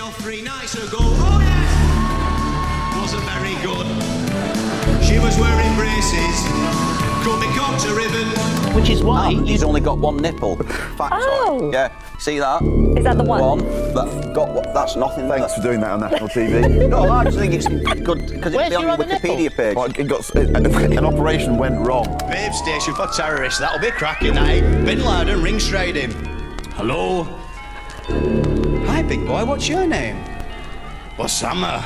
day off three nights ago. Oh yeah! Wasn't very good. She was wearing braces. Cut me cocked a ribbon. Which is why He's only got one nipple. Fact Oh. Yeah. See that? Is that the one? One. That got what? That's nothing. Thanks there. for doing that on national TV. No, I just think it's good because Where's it's on your the other nipple? Wikipedia page. Well, it got, it, an operation went wrong. Babe station for terrorists. That'll be cracking, eh? Bin Laden ring straight him. Hello? Hi, big boy. What's your name? Osama.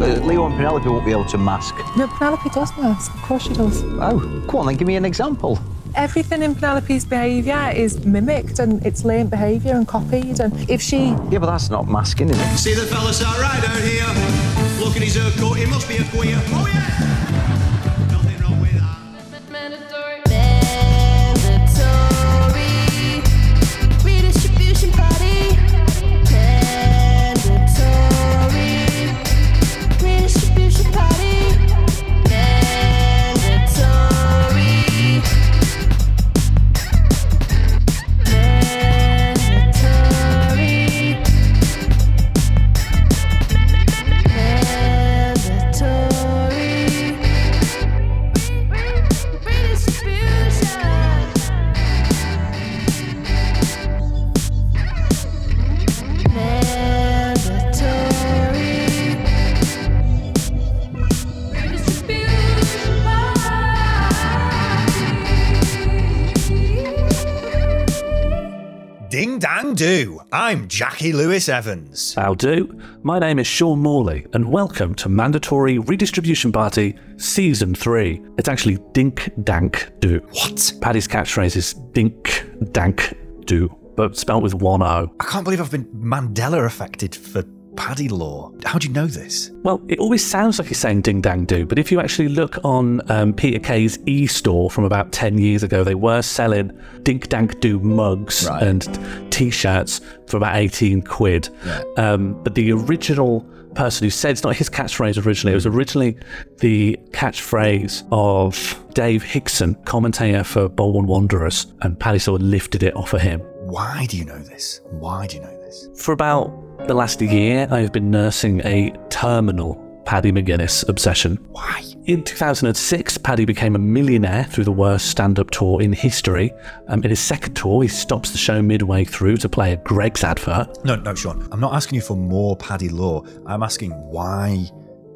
Uh, Leo and Penelope won't be able to mask. No, Penelope does mask. Of course she does. Oh, come on then, give me an example. Everything in Penelope's behaviour is mimicked and it's learned behaviour and copied. And if she Yeah, but that's not masking, is it? See the fella sat right out here. Look at his coat, He must be a queer. Oh yeah! Do. I'm Jackie Lewis Evans. How do? My name is Sean Morley, and welcome to Mandatory Redistribution Party Season 3. It's actually Dink Dank Do. What? Paddy's catchphrase is Dink Dank Do, but spelled with one O. I can't believe I've been Mandela affected for Paddy law. How do you know this? Well, it always sounds like he's saying ding dang do, but if you actually look on um, Peter Kay's e store from about 10 years ago, they were selling dink dank do mugs Right. and t shirts for about 18 quid. Yeah. Um, but the original person who said it's not his catchphrase originally, it was originally the catchphrase of Dave Hickson, commentator for Bolton Wanderers, and Paddy sort of lifted it off of him. Why do you know this? Why do you know this? For about the last year, I have been nursing a terminal Paddy McGuinness obsession. Why? In 2006, Paddy became a millionaire through the worst stand up tour in history. Um, in his second tour, he stops the show midway through to play a Greggs advert. No, no, Sean. I'm not asking you for more Paddy law. I'm asking why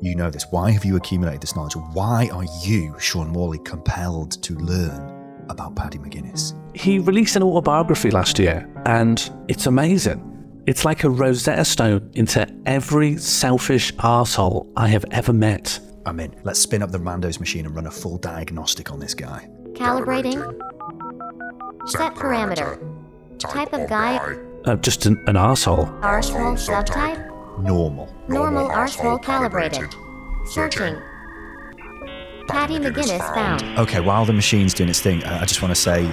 you know this. Why have you accumulated this knowledge? Why are you, Sean Morley, compelled to learn about Paddy McGuinness? He released an autobiography last year, and it's amazing. It's like a Rosetta Stone into every selfish arsehole I have ever met. I'm in. Let's spin up the Randos machine and run a full diagnostic on this guy. Calibrating. Set parameter. Type of guy. Uh, just an, an arsehole. Arsehole subtype. Normal. Normal arsehole calibrated. Searching. Paddy McGuinness found. Okay, while the machine's doing its thing, uh, I just want to say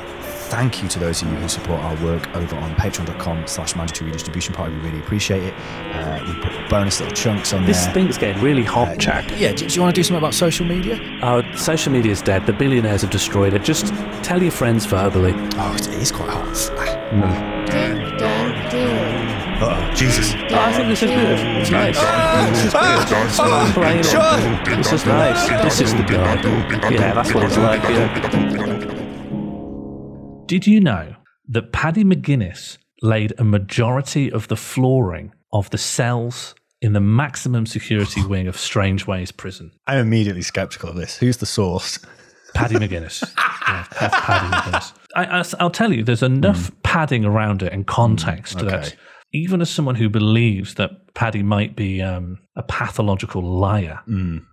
thank you to those of you who support our work over on patreon.com slash mandatory redistribution party. We really appreciate it. Uh, we put bonus little chunks on there. This there. thing's getting really hot, uh, Jack. Yeah, do, do you want to do something about social media? Our social media is dead. The billionaires have destroyed it. Just tell your friends verbally. Oh, it is quite hot. Ding, ding, ding. Oh, Jesus. I think this is good. It's nice. This is good. I'm playing it. This is nice. This is the god. Yeah, that's what it's like. Yeah. Did you know that Paddy McGuinness laid a majority of the flooring of the cells in the maximum security wing of Strangeways prison? I'm immediately skeptical of this. Who's the source? Paddy McGuinness. yeah, Pa- Paddy McGuinness. I, will tell you, there's enough padding around it and context Mm, okay. that even as someone who believes that Paddy might be um, a pathological liar,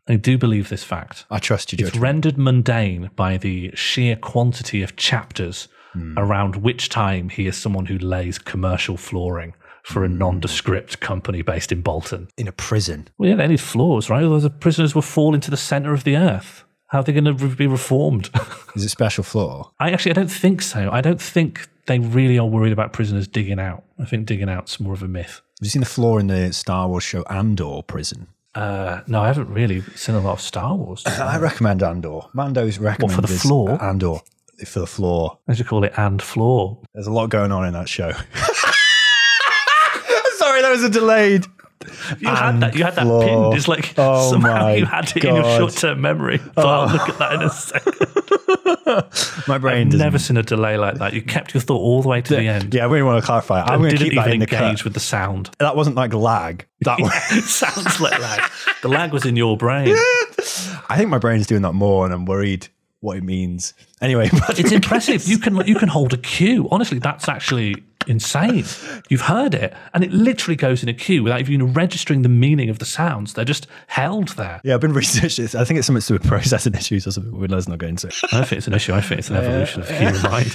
I do believe this fact. I trust your It's judgment. rendered mundane by the sheer quantity of chapters Hmm. around which time he is someone who lays commercial flooring for Hmm. a nondescript company based in Bolton. In a prison. Well, yeah, they need floors, right? Otherwise, the prisoners will fall into the center of the earth. How are they going to be reformed? Is it special floor? I actually I don't think so. I don't think they really are worried about prisoners digging out. I think digging out's more of a myth. Have you seen the floor in the Star Wars show Andor prison? Uh, no, I haven't really seen a lot of Star Wars. I recommend Andor. Mando's recommended the floor? Andor for the floor. As you call it, and floor. There's a lot going on in that show. Sorry, that was a delayed. You had that. You had that floor. pinned. It's like Oh somehow you had it in your short-term memory. But I'll look at that in a second. My brain I've never seen a delay like that. You kept your thought all the way to the end. Yeah, I really want to clarify. I'm going to keep that even in the cut. with the sound. That wasn't like lag. That sounds like lag. The lag was in your brain. I think my brain's doing that more, and I'm worried what it means. Anyway, It's impressive. You can you can hold a queue. Honestly, that's actually insane. You've heard it, and it literally goes in a queue without even registering the meaning of the sounds. They're just held there. Yeah, I've been researching this. I think it's something to do with processing issues or something. We're let's not go into. it. I don't think it's an issue. I think it's an evolution of human mind.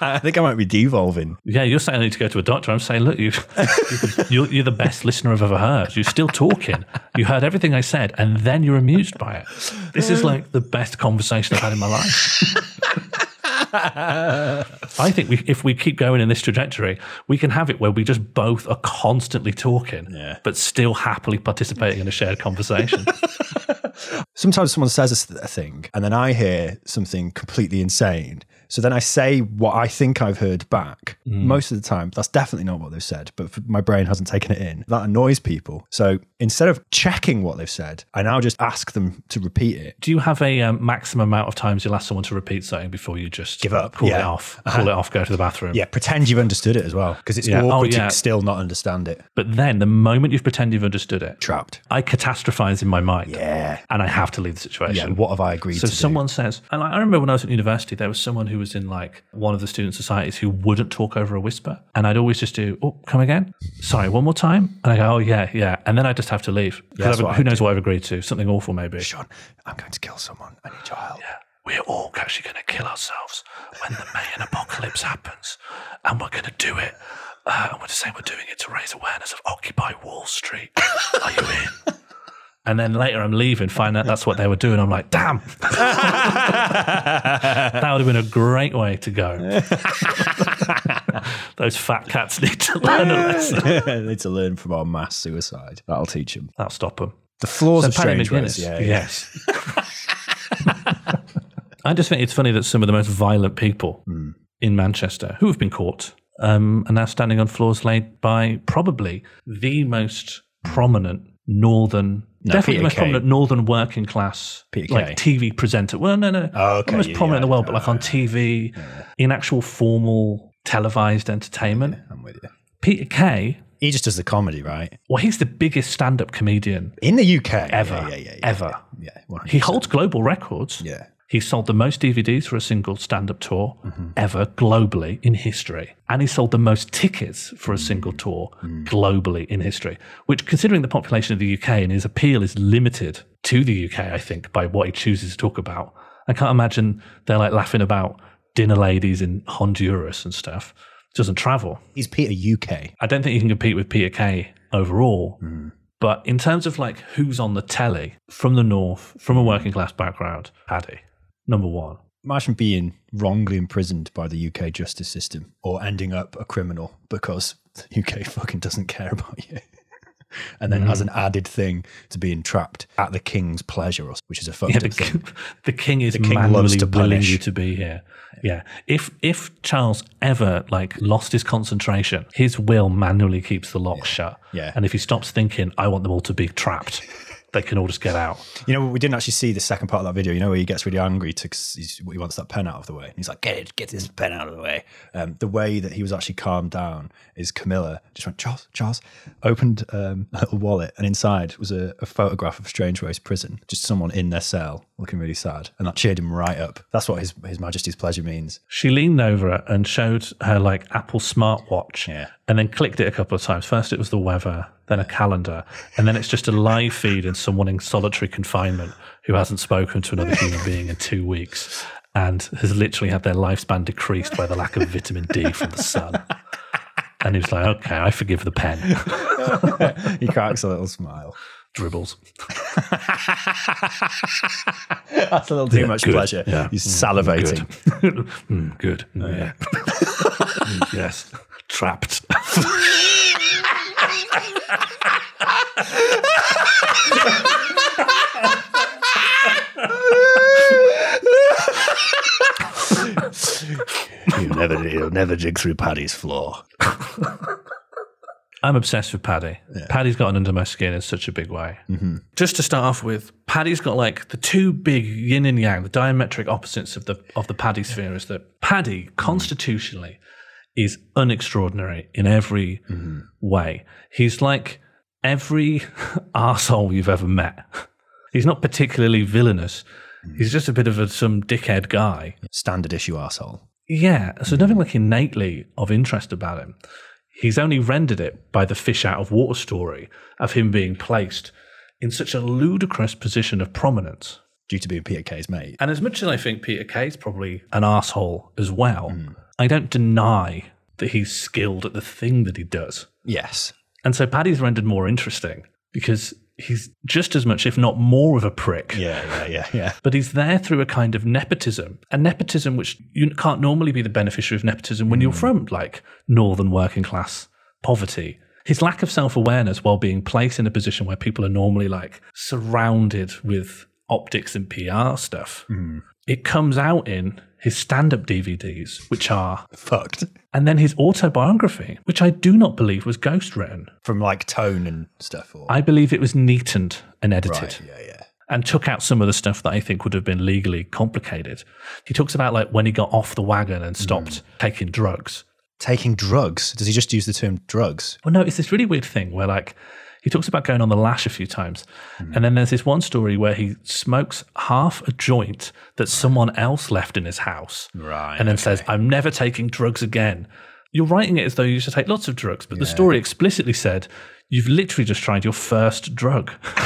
I think I might be devolving. Yeah, you're saying I need to go to a doctor. I'm saying, look, you, you're, you're the best listener I've ever heard. You're still talking. You heard everything I said, and then you're amused by it. This is uh. like the best conversation I've had in my life. I think we, if we keep going in this trajectory, we can have it where we just both are constantly talking, Yeah. but still happily participating in a shared conversation. Sometimes someone says a a thing, and then I hear something completely insane. So then I say what I think I've heard back. Most of the time, that's definitely not what they've said, but my brain hasn't taken it in. That annoys people. So instead of checking what they've said, I now just ask them to repeat it. Do you have a um, maximum amount of times you'll ask someone to repeat something before you just Give up, call it yeah. off, call it off, go to the bathroom? Yeah, pretend you've understood it as well, because it's Yeah. Oh, yeah. to still not understand it. But then the moment you've pretended you've understood it, Trapped. I catastrophize in my mind. Yeah. And I have to leave the Yeah, situation. what have I agreed to? so someone says, and I remember when I was at university, there was someone who was in like one of the student societies who wouldn't talk over a whisper. And I'd always just do, oh, come again? Sorry, one more time? And I go, oh, yeah, yeah. And then I just have to leave. that's who I knows what I've agreed to? Something awful, maybe. Sean, I'm going to kill someone. I need your help. Yeah. We're all actually going to kill ourselves when the Mayan apocalypse happens. And we're going to do it. Uh, and we're just saying we're doing it to raise awareness of Occupy Wall Street. Are you in? And then later I'm leaving, find out that's what they were doing. I'm like, damn. that would have been a great way to go. Those fat cats need to learn a lesson. I need to learn from our mass suicide. That'll teach them. That'll stop them. The flaws of Paddy Strangeways. Yeah, yeah. Yes. I just think it's funny that some of the most violent people Hmm. in Manchester who have been caught um, are now standing on floors laid by probably the most prominent northern, No, definitely Peter the most Kay. prominent northern working class Peter like Kay. TV presenter. Well, no, no, Oh, okay, not most yeah, prominent in the yeah. world, but like on TV, in actual formal televised entertainment. I'm with you. Peter Kay, He just does the comedy, right? well, he's the biggest stand-up comedian In the UK. ever, Yeah, yeah, yeah, yeah, ever. Yeah. yeah, He 100%. holds global records. Yeah. He sold the most DVDs for a single stand up tour mm-hmm. ever globally in history. And he sold the most tickets for a mm. single tour mm. globally in history, which, considering the population of the UK and his appeal is limited to the UK, I think, by what he chooses to talk about. I can't imagine they're like laughing about dinner ladies in Honduras and stuff. Doesn't travel. He's Peter UK. I don't think he can compete with Peter Kay overall. Mm. But in terms of like who's on the telly from the north, from a working class background, Paddy, number one. Imagine being wrongly imprisoned by the UK justice system or ending up a criminal because the UK fucking doesn't care about you. And then as mm. an added thing to being trapped at the king's pleasure, which is a fucked Yeah, the, thing. king- the king is king manually loves to willing punish. you to be here. Yeah. If if Charles ever like lost his concentration, his will manually keeps the lock shut. Yeah. And if he stops thinking, I want them all to be trapped, they can all just get out. You know, we didn't actually see the second part of that video. You know, where he gets really angry to cause he wants that pen out of the way. He's like, "Get it, get this pen out of the way." Um, the way that he was actually calmed down is Camilla just went, "Charles, Charles," opened um, a little wallet, and inside was a, a photograph of Strangeways Prison, just someone in their cell looking really sad, and that cheered him right up. That's what his His Majesty's pleasure means. She leaned over and showed her like Apple smartwatch Yeah. And then clicked it a couple of times. First it was the weather, then a calendar, and then it's just a live feed and someone in solitary confinement who hasn't spoken to another human being in two weeks and has literally had their lifespan decreased by the lack of vitamin D from the sun. And he was like, okay, I forgive the pen. He cracks a little smile. Dribbles. That's a little too much good. pleasure. Yeah. He's salivating. Good. Mm, good. Mm, yeah. Mm, yes. Trapped. He'll never, he'll never dig through Paddy's floor. I'm obsessed with Paddy. Paddy's gotten under my skin in such a big way. Mm-hmm. Just to start off with, Paddy's got like the two big yin and yang, the diametric opposites of the of the Paddy sphere. Is that Paddy constitutionally is unextraordinary in every mm-hmm. way. He's like every asshole you've ever met. He's not particularly villainous. Mm. He's just a bit of a, some dickhead guy. Standard issue asshole. Yeah, so nothing mm. like innately of interest about him. He's only rendered it by the fish out of water story of him being placed in such a ludicrous position of prominence. Due to being Peter Kay's mate. And as much as I think Peter Kay is probably an asshole as well, mm. I don't deny that he's skilled at the thing that he does. Yes. And so Paddy's rendered more interesting because he's just as much, if not more, of a prick. Yeah, yeah, yeah, yeah. But he's there through a kind of nepotism, a nepotism which you can't normally be the beneficiary of nepotism when you're hmm. from like northern working class poverty. His lack of self awareness while being placed in a position where people are normally like surrounded with optics and PR stuff, hmm. it comes out in his stand up DVDs, which are, Fucked. and then his autobiography, which I do not believe was ghost written. From like tone and stuff. Or, I believe it was neatened and edited right, yeah, yeah. and took out some of the stuff that I think would have been legally complicated. He talks about like when he got off the wagon and stopped mm. taking drugs. Taking drugs. Does he just use the term drugs? Well, no, it's this really weird thing where like he talks about going on the lash a few times, mm-hmm. and then there's this one story where he smokes half a joint that someone else left in his house, Right, And then says, "I'm never taking drugs again." You're writing it as though you used to take lots of drugs, but the story explicitly said you've literally just tried your first drug.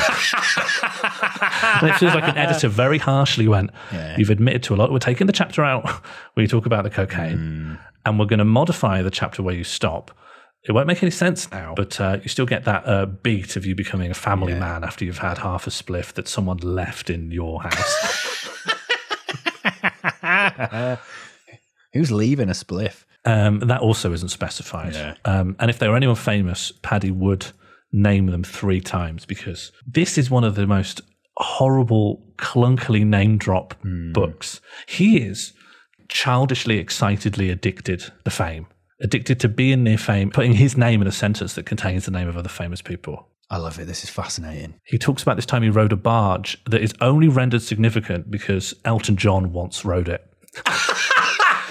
and it feels like an editor very harshly went, You've admitted to a lot. We're taking the chapter out where you talk about the cocaine, mm. and we're going to modify the chapter where you stop. It won't make any sense now, but uh, you still get that uh, beat of you becoming a family man after you've had half a spliff that someone left in your house. Who's leaving a spliff? Um, that also isn't specified. Um, and if they were anyone famous, Paddy would name them three times because this is one of the most horrible, clunkily name drop books. He is childishly, excitedly addicted to fame, addicted to being near fame, putting his name in a sentence that contains the name of other famous people. I love it. This is fascinating. He talks about this time he rode a barge that is only rendered significant because Elton John once rode it.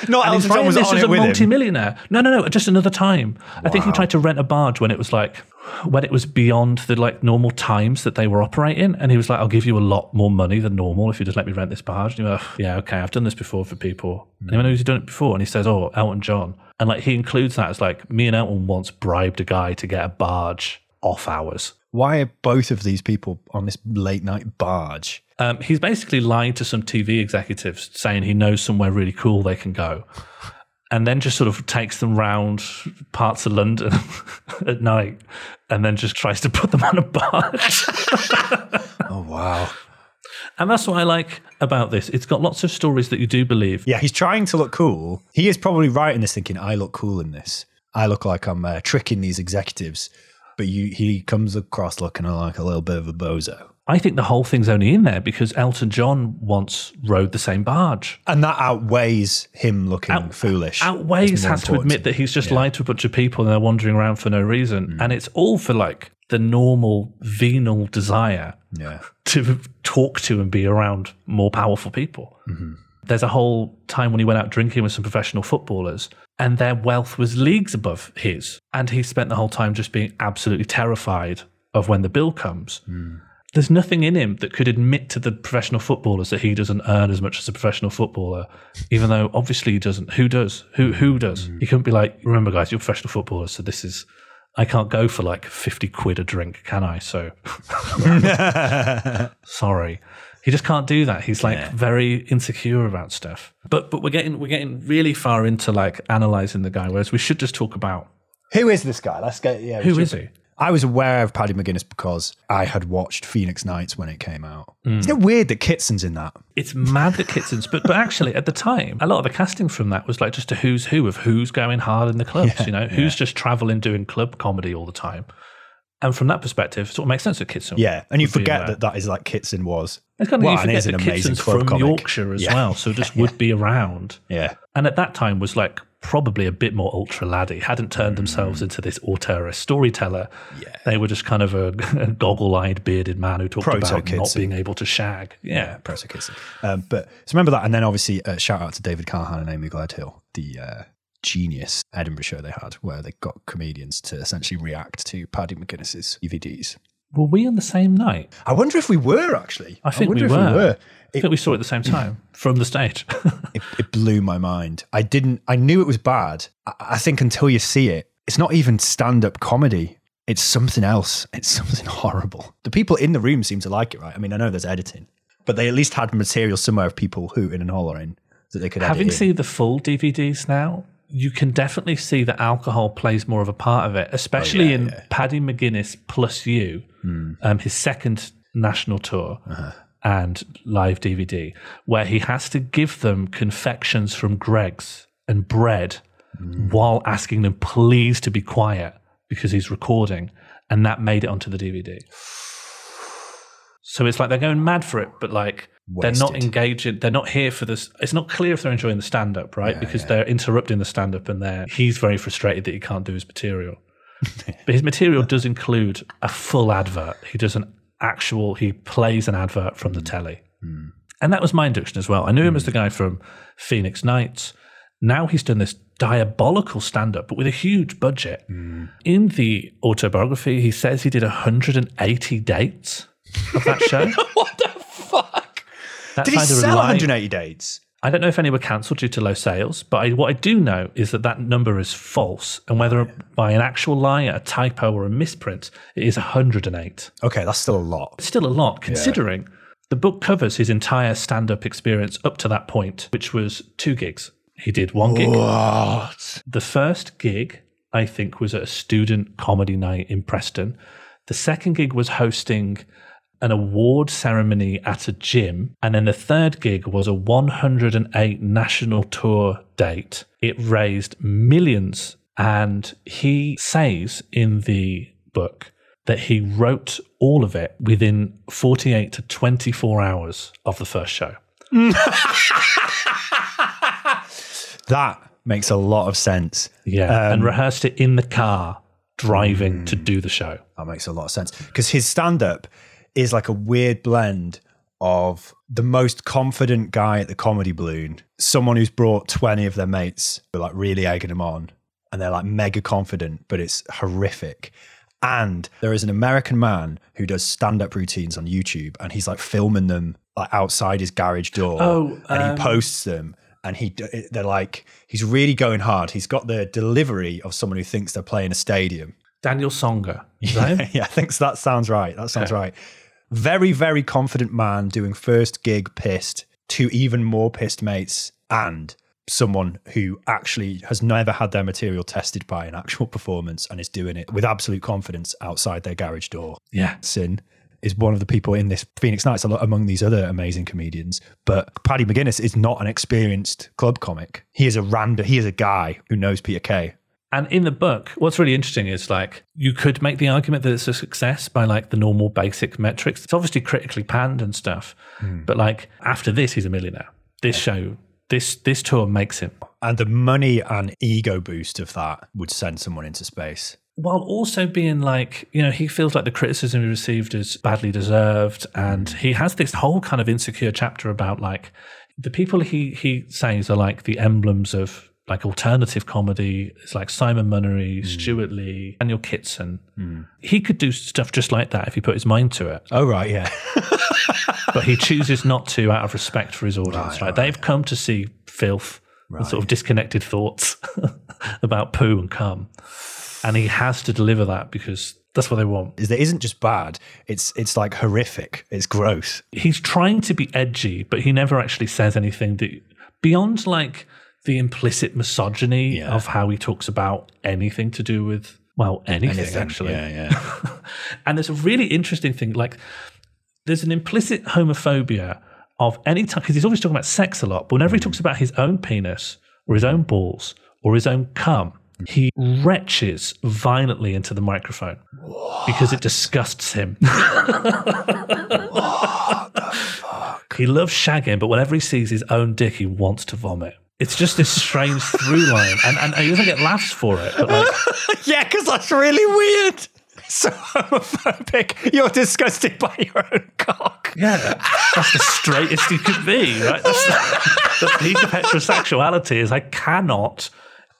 No, And he's writing this as a multimillionaire. No, no, no, just another time. I think he tried to rent a barge when it was like when it was beyond the like normal times that they were operating, and he was like, "I'll give you a lot more money than normal if you just let me rent this barge." And you go, "Yeah, okay, I've done this before for people." Anyone who's done it before, and he says, "Oh, Elton John," and like he includes that as like me and Elton once bribed a guy to get a barge off hours. Why are both of these people on this late night barge? Um, he's basically lied to some TV executives saying he knows somewhere really cool they can go. And then just sort of takes them round parts of London at night and then just tries to put them on a barge. Oh, wow. and that's what I like about this. It's got lots of stories that you do believe. Yeah, he's trying to look cool. He is probably right in this thinking, I look cool in this. I look like I'm uh, tricking these executives. But you, he comes across looking like a little bit of a bozo. I think the whole thing's only in there because Elton John once rode the same barge. And that outweighs him looking Out- foolish. Outweighs has to admit that he's just lied to a bunch of people and they're wandering around for no reason. Hmm. And it's all for like the normal venal desire Yeah. to talk to and be around more powerful people. Mm-hmm. There's a whole time when he went out drinking with some professional footballers and their wealth was leagues above his. And he spent the whole time just being absolutely terrified of when the bill comes. Hmm. There's nothing in him that could admit to the professional footballers that he doesn't earn as much as a professional footballer, even though obviously he doesn't. Who does? Who who does? Hmm. He couldn't be like, remember, guys, you're professional footballers, so this is. I can't go for like fifty quid a drink, can I? So sorry. He just can't do that. He's like very insecure about stuff. But but we're getting we're getting really far into like analyzing the guy, whereas we should just talk about Who is this guy? Let's get, yeah. we who should- is he? I was aware of Paddy McGuinness because I had watched Phoenix Nights when it came out. Mm. Isn't it weird that Kitson's in that? It's mad that Kitson's, but but actually at the time, a lot of the casting from that was like just a who's who of who's going hard in the clubs. you know, who's just traveling doing club comedy all the time. And from that perspective, it sort of makes sense that Kitson. Yeah. And you forget that that is like Kitson was. It's kind of Well, you and forget that Kitson's from comic. Yorkshire as Yeah. well, so just would be around. Yeah. And at that time was like probably a bit more ultra laddie, hadn't turned themselves into this auteur storyteller. Yeah. They were just kind of a, a goggle eyed, bearded man who talked Proto about not being able to shag. Yeah. Proto kissing. Um, but so remember that, and then obviously uh, shout out to David Carhan and Amy Gledhill, the uh, genius Edinburgh show they had, where they got comedians to essentially react to Paddy McGuinness's DVDs. Were we on the same night? I wonder if we were actually. I think wonder we if were. I It, think we saw it at the same time from the stage. it, it blew my mind. I didn't. I knew it was bad. I, I think until you see it, it's not even stand-up comedy. It's something else. It's something horrible. The people in the room seem to like it, right? I mean, I know there's editing, but they at least had material somewhere of people hooting and hollering that they could. edit Having in. seen the full DVDs now, you can definitely see that alcohol plays more of a part of it, especially Oh, yeah, in yeah. Paddy McGuinness plus you, Hmm. um, his second national tour. Uh-huh. And live DVD, where he has to give them confections from Greggs and bread Hmm. while asking them please to be quiet because he's recording, and that made it onto the DVD. So it's like they're going mad for it, but like they're not Wasted. engaging. They're not here for this. It's not clear if they're enjoying the stand up, right? because they're interrupting the stand up, and they're he's very frustrated that he can't do his material. but his material does include a full advert. He does an actual. He plays an advert from the hmm. telly, hmm. and that was my induction as well. I knew him as the hmm. guy from Phoenix Nights. Now he's done this diabolical stand up, but with a huge budget. In the autobiography, he says he did 180 dates of that show. what the fuck? That's Did he sell lie- 180 dates? I don't know if any were cancelled due to low sales, but I, what I do know is that that number is false, and whether by an actual lie, a typo, or a misprint, it is 108. Okay, that's still a lot. It's still a lot, considering the book covers his entire stand-up experience up to that point, which was two gigs. He did one gig. What? The first gig, I think, was at a student comedy night in Preston. The second gig was hosting an award ceremony at a gym. And then the third gig was a 108 national tour date. It raised millions. And he says in the book that he wrote all of it within 48 to 24 hours of the first show. That makes a lot of sense. Yeah. and Um, rehearsed it in the car driving to do the show. That makes a lot of sense because his stand up is like a weird blend of the most confident guy at the comedy balloon, someone who's brought 20 of their mates, who are like really egging them on, and they're like mega confident, but it's horrific. And there is an American man who does stand up routines on YouTube and he's like filming them like outside his garage door Oh, and um, he posts them and he they're like he's really going hard. He's got the delivery of someone who thinks they're playing a stadium. Daniel Songer. Him? yeah, I think that sounds right. That sounds right. Very, very confident man doing first gig pissed to even more pissed mates and someone who actually has never had their material tested by an actual performance and is doing it with absolute confidence outside their garage door. Yeah. Sin is one of the people in this Phoenix Nights a lot among these other amazing comedians. But Paddy McGuinness is not an experienced club comic. He is a random he is a guy who knows Peter Kay. And in the book, what's really interesting is like you could make the argument that it's a success by like the normal basic metrics. It's obviously critically panned and stuff, hmm. but like after this, he's a millionaire. This show, this this tour makes him. And the money and ego boost of that would send someone into space. While also being like, you know, he feels like the criticism he received is badly deserved. And hmm. he has this whole kind of insecure chapter about like the people he, he says are like the emblems of like alternative comedy. It's like Simon Munnery, hmm. Stewart Lee, Daniel Kitson. Hmm. He could do stuff just like that if he put his mind to it. Oh right, yeah. but he chooses not to out of respect for his audience. Right, they've come to see filth and sort of disconnected thoughts about poo and cum, and he has to deliver that because that's what they want. Is that isn't just bad, it's it's like horrific. It's gross. He's trying to be edgy, but he never actually says anything that beyond like the implicit misogyny Yeah. of how he talks about anything to do with well anything, actually. Yeah, yeah. And there's a really interesting thing, like there's an implicit homophobia of any time because he's always talking about sex a lot. But whenever he talks about his own penis or his own balls or his own cum, he retches violently into the microphone because it disgusts him. He loves shagging, but whenever he sees his own dick, he wants to vomit. It's just this strange through line, and, and he doesn't get laughs for it. But like, Yeah, because that's really weird. So homophobic. You're disgusted by your own cock. yeah, that's the straightest you could be. Right? That's the, the peak of heterosexuality is I cannot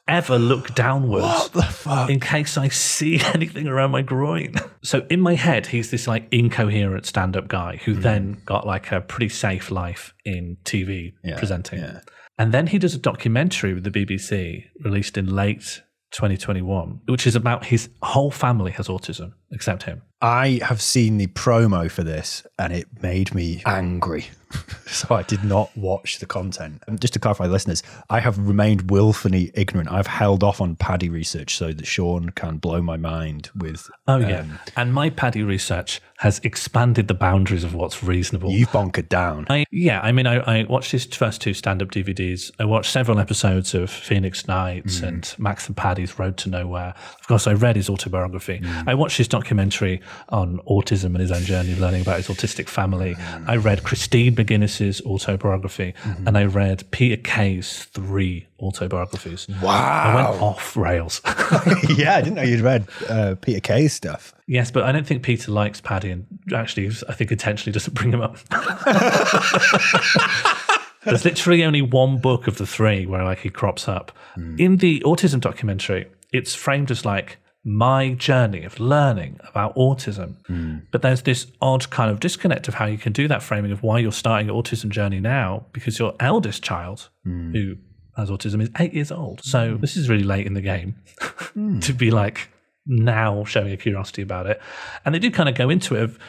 ever look downwards What the fuck? in case I see anything around my groin. So in my head, he's this like incoherent stand-up guy who hmm. then got like a pretty safe life in TV Yeah, presenting. yeah. And then he does a documentary with the BBC released in late 2021, which is about his whole family has autism except him. I have seen the promo for this and it made me angry. so I did not watch the content. And just to clarify, listeners, I have remained willfully ignorant. I've held off on Paddy research so that Sean can blow my mind with. Oh yeah. um, and my Paddy research has expanded the boundaries of what's reasonable. You've bonkered down. I, yeah, I mean, I, I watched his first two stand-up DVDs. I watched several episodes of Phoenix Nights and Max and Paddy's Road to Nowhere. Of course, I read his autobiography. I watched his documentary on autism and his own journey, learning about his autistic family. I read Christine McGuinness's autobiography, and I read Peter Kay's three autobiographies. Wow. I went off rails. yeah, I didn't know you'd read uh, Peter Kay's stuff. yes, but I don't think Peter likes Paddy, and actually, I think intentionally doesn't bring him up. There's literally only one book of the three where like he crops up. In the autism documentary, it's framed as like my journey of learning about autism. Hmm. But there's this odd kind of disconnect of how you can do that framing of why you're starting your autism journey now because your eldest child hmm. who has autism is eight years old. So hmm. this is really late in the game to be like now showing a curiosity about it. And they do kind of go into it of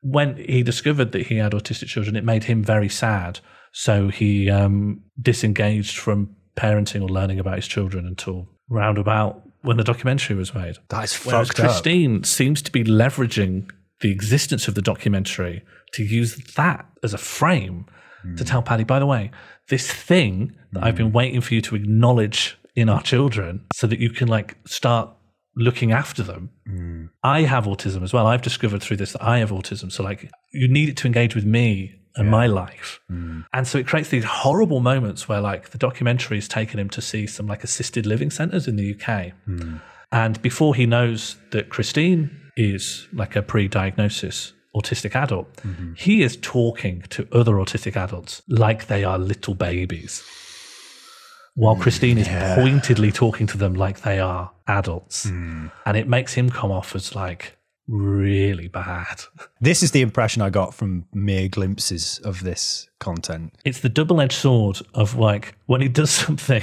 when he discovered that he had autistic children, it made him very sad. So he um, disengaged from parenting or learning about his children until roundabout when the documentary was made. That is Whereas fucked up. Christine seems to be leveraging the existence of the documentary to use that as a frame to hmm. tell Paddy, by the way, this thing that I've been hmm. waiting for you to acknowledge in our children so that you can like start looking after them. Hmm. I have autism as well. I've discovered through this that I have autism. So like you need it to engage with me and my life. Hmm. And so it creates these horrible moments where like the documentary has taken him to see some like assisted living centers in the UK. Hmm. And before he knows that Christine is like a pre-diagnosis autistic adult, mm-hmm. he is talking to other autistic adults like they are little babies. While hmm, Christine is pointedly talking to them like they are adults. And it makes him come off as like really bad. This is the impression I got from mere glimpses of this content. It's the double edged sword of like when he does something,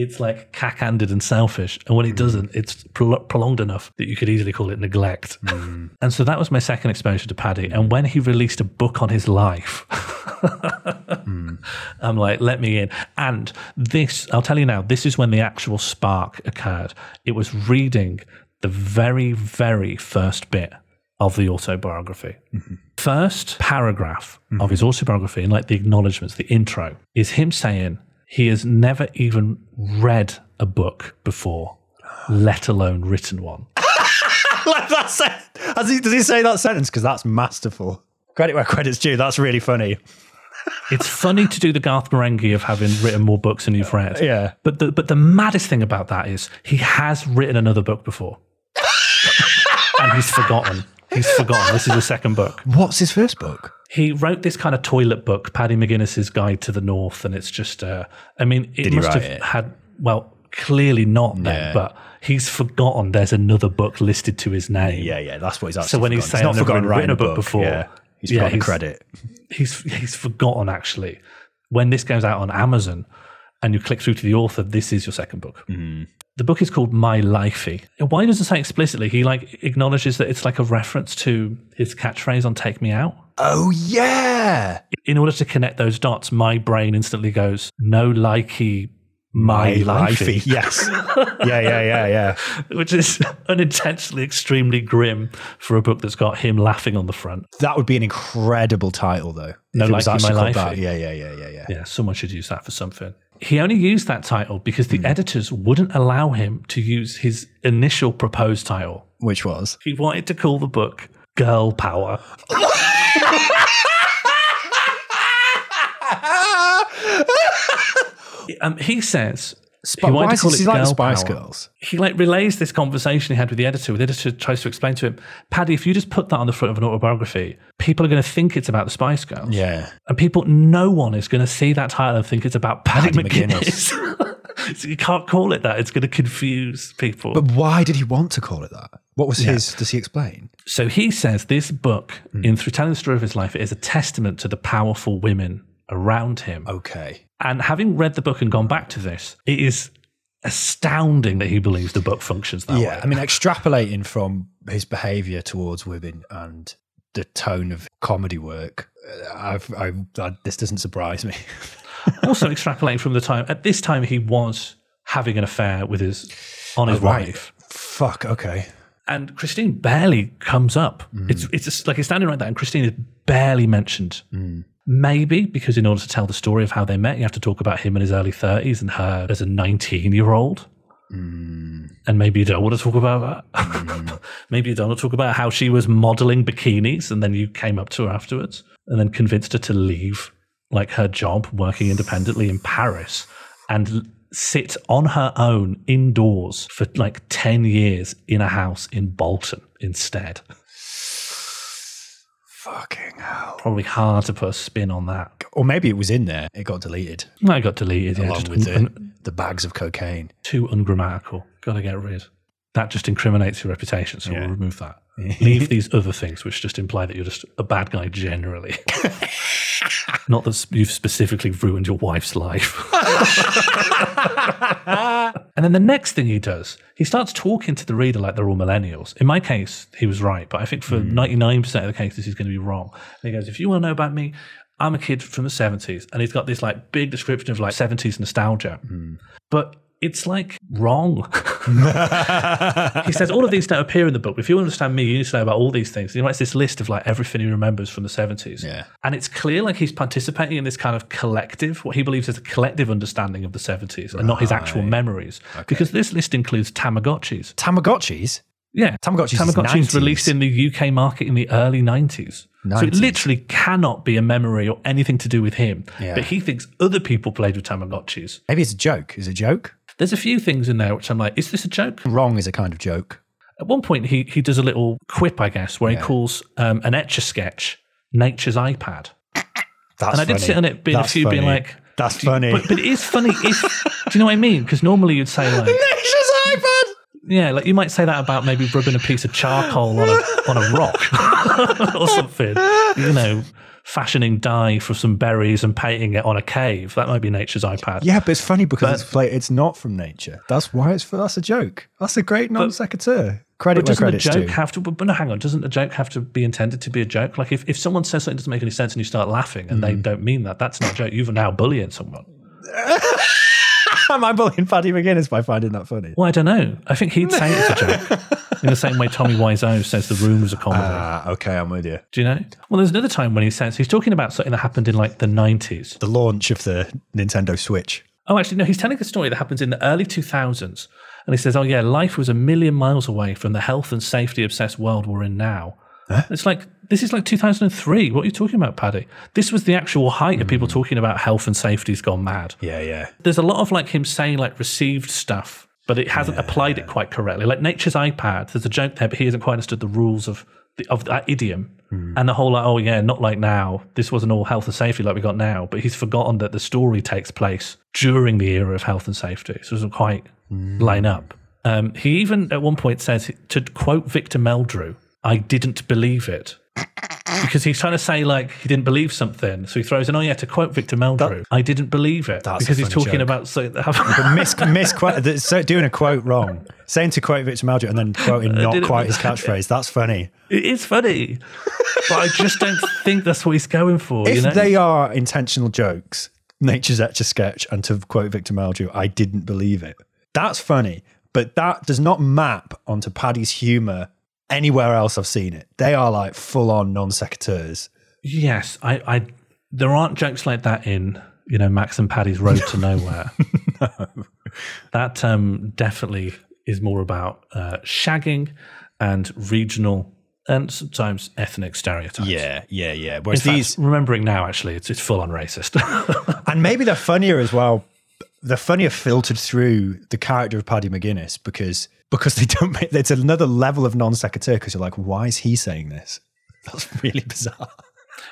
it's like cack-handed and selfish, and when he hmm. doesn't, it's prol- prolonged enough that you could easily call it neglect. Hmm. And so that was my second exposure to Paddy. And when he released a book on his life, hmm. I'm like, let me in. And this, I'll tell you now, this is when the actual spark occurred. It was reading the very, very first bit of the autobiography. Mm-hmm. First paragraph of his mm-hmm. autobiography, and like the acknowledgements, the intro, is him saying he has never even read a book before, let alone written one. like that sen- he, does he say that sentence? Because that's masterful. Credit where credit's due. That's really funny. It's funny to do the Garth Marenghi of having written more books than you've read. Yeah. But the but the maddest thing about that is he has written another book before. And he's forgotten. He's forgotten. This is the second book. What's his first book? He wrote this kind of toilet book, Paddy McGuinness's Guide to the North, and it's just uh I mean it Did must have it? had well, clearly not then, Yeah. but he's forgotten there's another book listed to his name. Yeah, yeah, that's what he's actually. So when he's forgotten. saying not forgotten written writing a book before, yeah, he's yeah, he's- credit. he's he's forgotten actually. When this goes out on Amazon and you click through to the author, this is your second book. The book is called My Lifey. Why does it say explicitly? He like acknowledges that it's like a reference to his catchphrase on "Take Me Out." Oh yeah, In order to connect those dots, my brain instantly goes, "No likey, my, lifey," Yes. yeah, yeah, yeah, yeah. which is unintentionally extremely grim for a book that's got him laughing on the front. That would be an incredible title, though. No Likey, My called that. Lifey. Yeah, yeah, yeah, yeah, yeah. Yeah, someone should use that for something. He only used that title because the editors wouldn't allow him to use his initial proposed title. Which was He wanted to call the book Girl Power. um, he says Sp- he why wanted is to call he it like the Spice power. Girls? He like relays this conversation he had with the editor. The editor tries to explain to him, Paddy, if you just put that on the front of an autobiography, people are going to think it's about the Spice Girls. Yeah. And people, no one is going to see that title and think it's about Paddy, Paddy McGuinness. so you can't call it that. It's going to confuse people. But why did he want to call it that? What was his? Does he explain? so he says this book, Hmm. in through telling the story of his life, is a testament to the powerful women around him. Okay. And having read the book and gone back to this, it is astounding that he believes the book functions that yeah, way. I mean, extrapolating from his behaviour towards women and the tone of comedy work, uh, I've, I've, that, this doesn't surprise me. also extrapolating from the time at this time he was having an affair with his on his Oh, right. wife. Fuck. Okay. And Christine barely comes up. Mm. It's it's just like he's standing right there, and Christine is barely mentioned. Mm. Maybe because in order to tell the story of how they met, you have to talk about him in his early thirties and her as a nineteen-year-old. Mm. And maybe you don't want to talk about that. maybe you don't want to talk about how she was modeling bikinis, and then you came up to her afterwards, and then convinced her to leave like her job working independently in Paris and sit on her own indoors for like 10 years in a house in Bolton instead. Fucking hell. Probably hard to put a spin on that. Or maybe it was in there. It got deleted No, it got deleted. Yeah, along with un- the, the bags of cocaine. too ungrammatical. Got to get rid. That just incriminates your reputation, so Yeah. we'll remove that. Leave these other things, which just imply that you're just a bad guy generally. Not that you've specifically ruined your wife's life. and then the next thing he does, he starts talking to the reader like they're all millennials. In my case, he was right, but I think for hmm. 99% of the cases, he's going to be wrong. And he goes, If you want to know about me, I'm a kid from the 70s. And he's got this like big description of like 70s nostalgia. Hmm. But it's like wrong. he says all of these don't appear in the book. If you understand me, you need to know about all these things. He writes this list of like everything he remembers from the 70s. Yeah. And it's clear like he's participating in this kind of collective, what he believes is a collective understanding of the 70s and not his actual memories. Because this list includes Tamagotchis. Tamagotchis? Yeah. Tamagotchis is Tamagotchis 90s. released in the UK market in the early 90s. So it literally cannot be a memory or anything to do with him. Yeah. But he thinks other people played with Tamagotchis. Maybe it's a joke. Is it a joke? There's a few things in there which I'm like, is this a joke? Wrong is a kind of joke. At one point, he, he does a little quip, I guess, where Yeah. he calls um, an etch a sketch nature's iPad. That's and I did funny. sit on it being That's a few being like, That's funny. but, but it is funny if, do you know what I mean? Because normally you'd say like, Nature's iPad! yeah, like you might say that about maybe rubbing a piece of charcoal on a, on a rock or something, you know, fashioning dye for some berries and painting it on a cave. That might be nature's iPad. Yeah, but it's funny because But- it's like it's not from nature. That's why it's that's a joke. That's a great non sequitur. Credit But doesn't a credit's joke due. have to? But no, hang on. Doesn't a joke have to be intended to be a joke? Like if, if someone says something doesn't make any sense and you start laughing and Mm. they don't mean that, that's not a joke. You're now bullying someone. Am I'm bullying Paddy McGuinness by finding that funny? Well, I don't know. I think he'd say it's a joke. In the same way Tommy Wiseau says the room was a comedy. Ah, okay, I'm with you. Do you know? Well, there's another time when he says he's talking about something that happened in like the 90s. The launch of the Nintendo Switch. Oh, actually, no, he's telling a story that happens in the early 2000s. And he says, oh, yeah, life was a million miles away from the health and safety obsessed world we're in now. It's like, this is like 2003. What are you talking about, Paddy? This was the actual height of people hmm. talking about health and safety's gone mad. Yeah, yeah. There's a lot of like him saying like received stuff, but it hasn't applied it quite correctly. Like nature's iPad, there's a joke there, but he hasn't quite understood the rules of the, of that idiom. Hmm. And the whole like, oh yeah, not like now. This wasn't all health and safety like we got now. But he's forgotten that the story takes place during the era of health and safety. So it doesn't quite hmm. line up. Um, he even at one point says to quote Victor Meldrew, I didn't believe it. Because he's trying to say like he didn't believe something, so he throws in. Oh yeah, to quote Victor Meldrew, I didn't believe it because he's talking joke. about so, Mis, misquote, the- so doing a quote wrong. Saying to quote Victor Meldrew and then quoting not quite his catchphrase. That's funny. It is funny, but I just don't think that's what he's going for. If you know? they are intentional jokes, Nature's Etch a Sketch, and to quote Victor Meldrew, I didn't believe it. That's funny, but that does not map onto Paddy's humour anywhere else I've seen it. They are like full on non sequiturs. yes, I, I, there aren't jokes like that in you know Max and Paddy's Road to Nowhere. That um, definitely is more about uh, shagging and regional and sometimes ethnic stereotypes. Yeah, yeah, yeah. Whereas fact, these, remembering now, actually, it's, it's full on racist. and maybe they're funnier as well. They're funnier filtered through the character of Paddy McGuinness because because they don't. Make, it's another level of non sequitur because you're like, why is he saying this? That's really bizarre.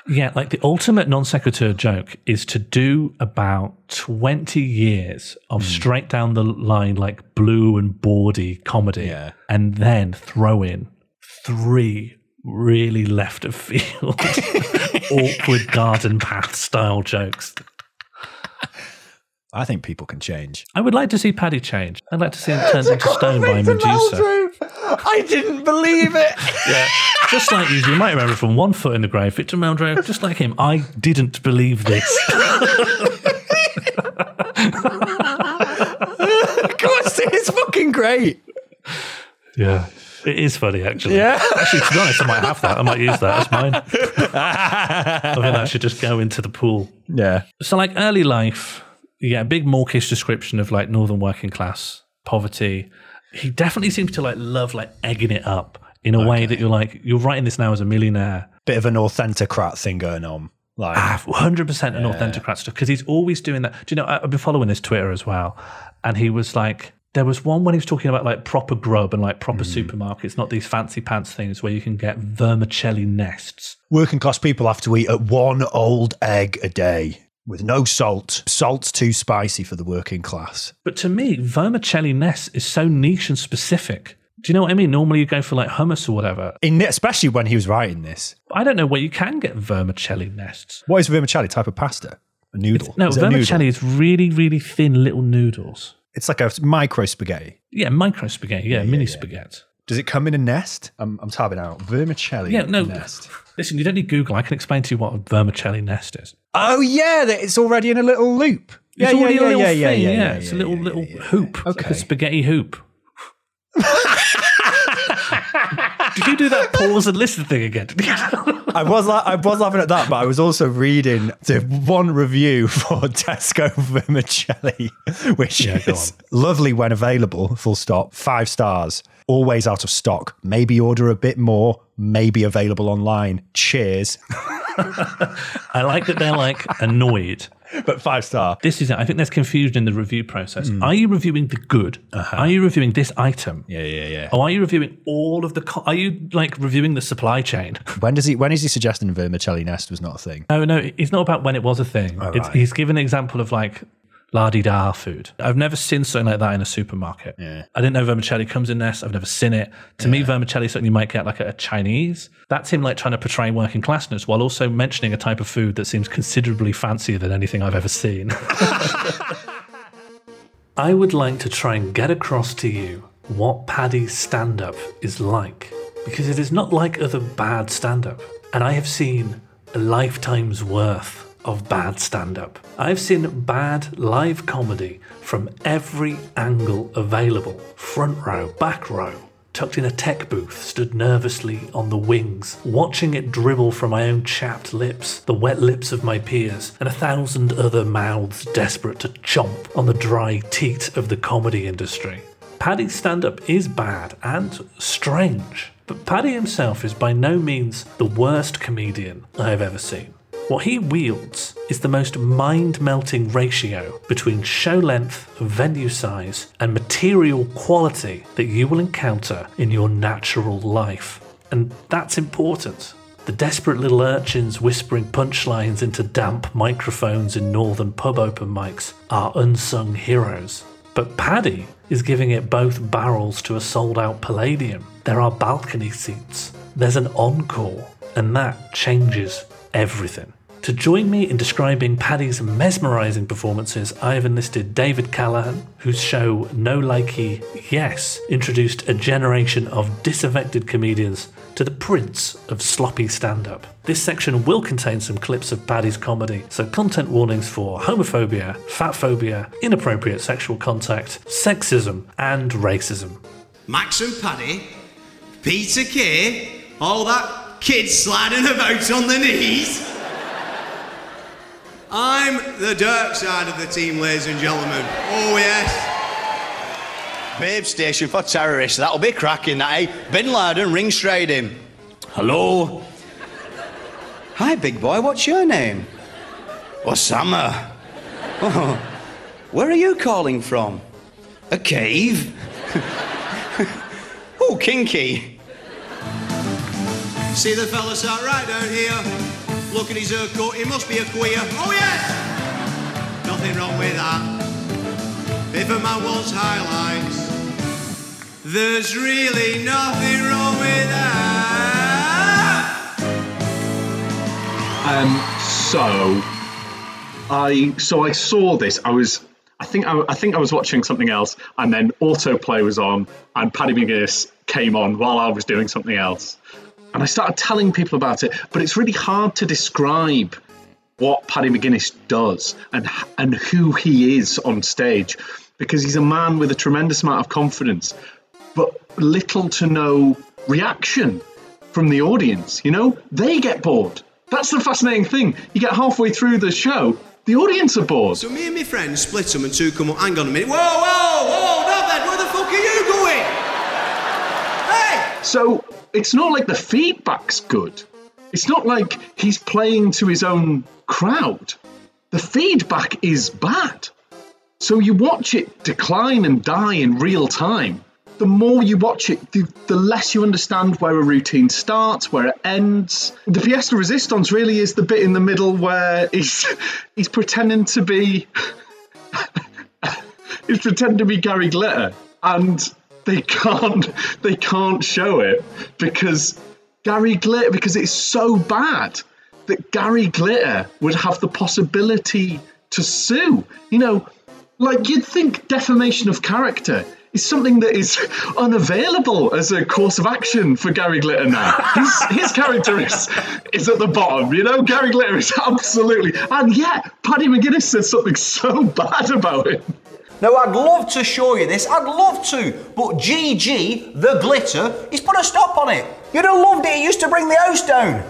yeah, like the ultimate non sequitur joke is to do about 20 years of hmm. straight down the line, like blue and bawdy comedy, Yeah. and then throw in three really left of field, awkward garden path style jokes. I think people can change. I would like to see Paddy change. I'd like to see him turned into stone by Medusa. I didn't believe it. Yeah. Just like you, you might remember from One Foot in the Grave, Victor Meldrew, just like him, I didn't believe this. of course, it's fucking great. Yeah. It is funny, actually. Yeah. Actually, to be honest, I might have that. I might use that as mine. I think that should just go into the pool. Yeah. So, like early life, yeah, big mawkish description of like northern working class poverty. He definitely seems to like love like egging it up in a way that you're like, you're writing this now as a millionaire. Bit of an authenticrat thing going on. Like, Ah, 100% an authenticrat stuff because he's always doing that. Do you know, I- I've been following his Twitter as well. And he was like, there was one when he was talking about like proper grub and like proper supermarkets, not these fancy pants things where you can get vermicelli nests. working class people have to eat at one old egg a day with no salt. Salt's too spicy for the working class. But to me, vermicelli nests is so niche and specific. Do you know what I mean? Normally you go for like hummus or whatever. In, especially when he was writing this. I don't know where you can get vermicelli nests. What is vermicelli? Type of pasta? A noodle? No, Is vermicelli is really, really thin little noodles. It's like a micro spaghetti. Yeah, micro spaghetti. Yeah, mini spaghetti. Does it come in a nest? I'm, I'm tabbing out. Vermicelli Yeah, no. nest. Listen, you don't need Google. I can explain to you what a vermicelli nest is. Oh, yeah, it's already in a little loop. Yeah, It's yeah, already yeah, a little yeah, thing. yeah, yeah, yeah, yeah, it's a little little hoop, It's like Okay. a spaghetti hoop. Did you do that pause and listen thing again? I was la- I was laughing at that, but I was also reading the one review for Tesco vermicelli, which Yeah, is lovely when available. Full stop. Five stars. Always out of stock. Maybe order a bit more. Maybe available online. Cheers. I like that they're like annoyed. But five star. This is it. I think there's confusion in the review process. Hmm. Are you reviewing the good? Uh-huh. Are you reviewing this item? Yeah, yeah, yeah. Or are you reviewing all of the? Co- are you like reviewing the supply chain? When does he? When is he suggesting vermicelli nest was not a thing? No, no, it's not about when it was a thing. Oh, it's, right. He's given an example of like la di da food. I've never seen something like that in a supermarket. Yeah. I didn't know vermicelli comes in this. I've never seen it. To me, vermicelli is something you might get like at a Chinese. That's him like trying to portray working classness while also mentioning a type of food that seems considerably fancier than anything I've ever seen. I would like to try and get across to you what Paddy's stand up is like, because it is not like other bad stand up. And I have seen a lifetime's worth of bad stand up. I've seen bad live comedy from every angle available front row, back row. Tucked in a tech booth, stood nervously on the wings, watching it dribble from my own chapped lips, the wet lips of my peers, and a thousand other mouths desperate to chomp on the dry teat of the comedy industry. Paddy's stand up is bad and strange, but Paddy himself is by no means the worst comedian I have ever seen. What he wields is the most mind melting ratio between show length, venue size, and material quality that you will encounter in your natural life. And that's important. The desperate little urchins whispering punchlines into damp microphones in northern pub open mics are unsung heroes. But Paddy is giving it both barrels to a sold out Palladium. There are balcony seats, there's an encore, and that changes everything. To join me in describing Paddy's mesmerising performances, I have enlisted David Callahan, whose show No Likey Yes introduced a generation of disaffected comedians to the prince of sloppy stand up. This section will contain some clips of Paddy's comedy, so content warnings for homophobia, fatphobia, inappropriate sexual contact, sexism, and racism. Max and Paddy, Peter Kay, all that kids sliding about on the knees. I'm the dark side of the team, ladies and gentlemen. Oh, yes. Babe station for terrorists. That'll be cracking, that, eh? Bin Laden ring straight him. Hello? Hi, big boy, what's your name? Osama. Oh, where are you calling from? A cave? oh, kinky. See the fella sat right down here. Look at his haircut, he must be a queer. Oh, yes! Nothing wrong with that. If a man wants highlights, there's really nothing wrong with that. Um, so I so I saw this. I was I think I, I think I was watching something else, and then autoplay was on, and Paddy McGuinness came on while I was doing something else, and I started telling people about it. But it's really hard to describe what Paddy McGuinness does and and who he is on stage, because he's a man with a tremendous amount of confidence, but little to no reaction from the audience. You know, they get bored. That's the fascinating thing. You get halfway through the show, the audience are bored. So me and my friends split them and two come up. Hang on a minute. Whoa, whoa, whoa, not that. Where the fuck are you going? Hey! So it's not like the feedback's good. It's not like he's playing to his own crowd. The feedback is bad. So you watch it decline and die in real time. The more you watch it, the, the less you understand where a routine starts, where it ends. The Fiesta Resistance really is the bit in the middle where he's he's pretending to be he's pretending to be Gary Glitter, and they can't they can't show it because Gary Glitter because it's so bad that Gary Glitter would have the possibility to sue. You know, like you'd think defamation of character is something that is unavailable as a course of action for Gary Glitter now. His, his character is, is at the bottom, you know? Gary Glitter is absolutely. And yet, Paddy McGuinness says something so bad about him. Now, I'd love to show you this, I'd love to, but GG, the glitter, he's put a stop on it. You'd have loved it, it used to bring the house down.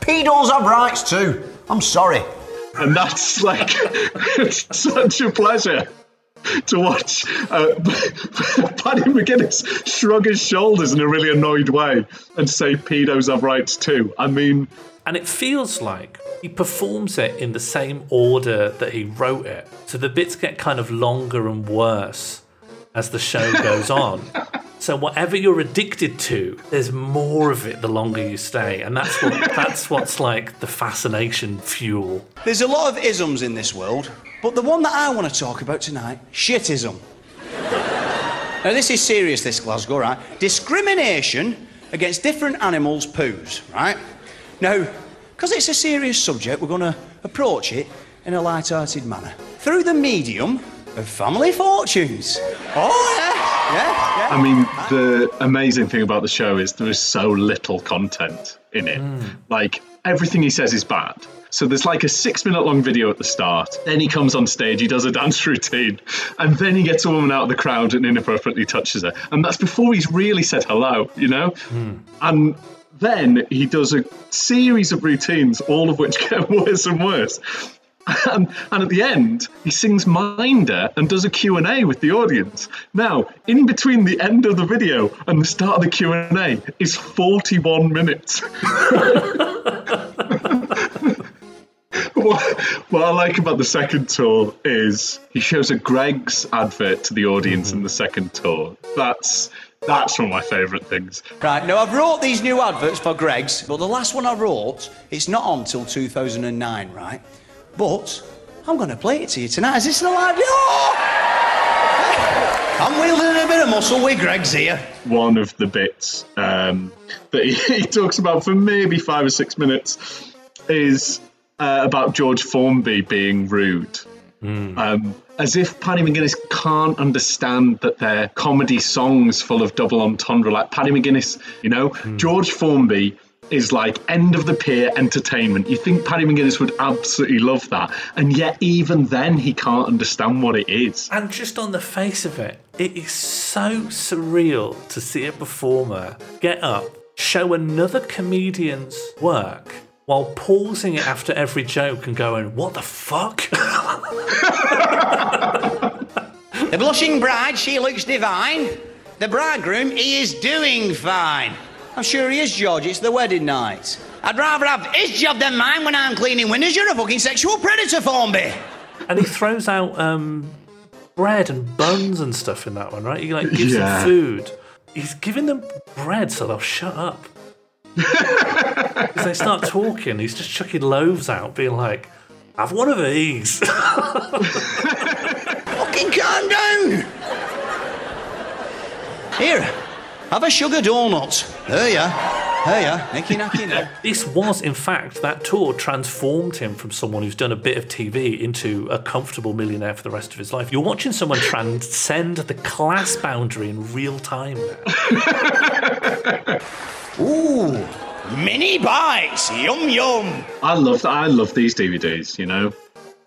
Pedals have rights too. I'm sorry. And that's like, such a pleasure to watch uh, Paddy McGuinness shrug his shoulders in a really annoyed way and say pedos have rights too. I mean, And it feels like he performs it in the same order that he wrote it. So the bits get kind of longer and worse as the show goes on. So whatever you're addicted to, there's more of it the longer you stay. And that's what that's what's like the fascination fuel. There's a lot of isms in this world, but the one that I want to talk about tonight, shitism. now, this is serious, this Glasgow, right? Discrimination against different animals' poos, right? Now, because it's a serious subject, we're going to approach it in a light-hearted manner through the medium of family fortunes. Oh, yeah, yeah, yeah. I mean, the amazing thing about the show is there is so little content in it. Hmm. Like, everything he says is bad. So there's like a six minute long video at the start. Then he comes on stage, he does a dance routine, and then he gets a woman out of the crowd and inappropriately touches her. And that's before he's really said hello, you know? Hmm. And then he does a series of routines, all of which get worse and worse. And, and at the end, he sings Minder and does a Q&A with the audience. Now, in between the end of the video and the start of the Q&A is 41 minutes. what, what I like about the second tour is he shows a Greggs advert to the audience in the second tour. That's that's one of my favourite things. Right, now I've wrote these new adverts for Greggs, but the last one I wrote, it's not on till 2009, right? But I'm going to play it to you tonight. Is this a live? Oh! I'm wielding a bit of muscle with Greggs here. One of the bits um, that he, he talks about for maybe five or six minutes is uh, about George Formby being rude. Um, as if Paddy McGuinness can't understand that they're comedy songs full of double entendre. Like Paddy McGuinness, you know, George Formby is like end of the pier entertainment. You think Paddy McGuinness would absolutely love that, and yet even then he can't understand what it is. And just on the face of it, it is so surreal to see a performer get up, show another comedian's work while pausing it after every joke and going, What the fuck? The blushing bride, she looks divine. The bridegroom, he is doing fine. I'm sure he is, George. It's the wedding night. I'd rather have his job than mine when I'm cleaning windows. You're a fucking sexual predator, Formby. And he throws out um, bread and buns and stuff in that one, right? He like gives Yeah. them food. He's giving them bread so they'll shut up. Because they start talking, he's just chucking loaves out, being like, "Have one of these." Fucking calm down. Here, have a sugar donut. There ya. There ya. Nicky nacky. This was, in fact, that tour transformed him from someone who's done a bit of TV into a comfortable millionaire for the rest of his life. You're watching someone transcend the class boundary in real time now. Ooh, mini bites. Yum yum. I love I love these DVDs. You know,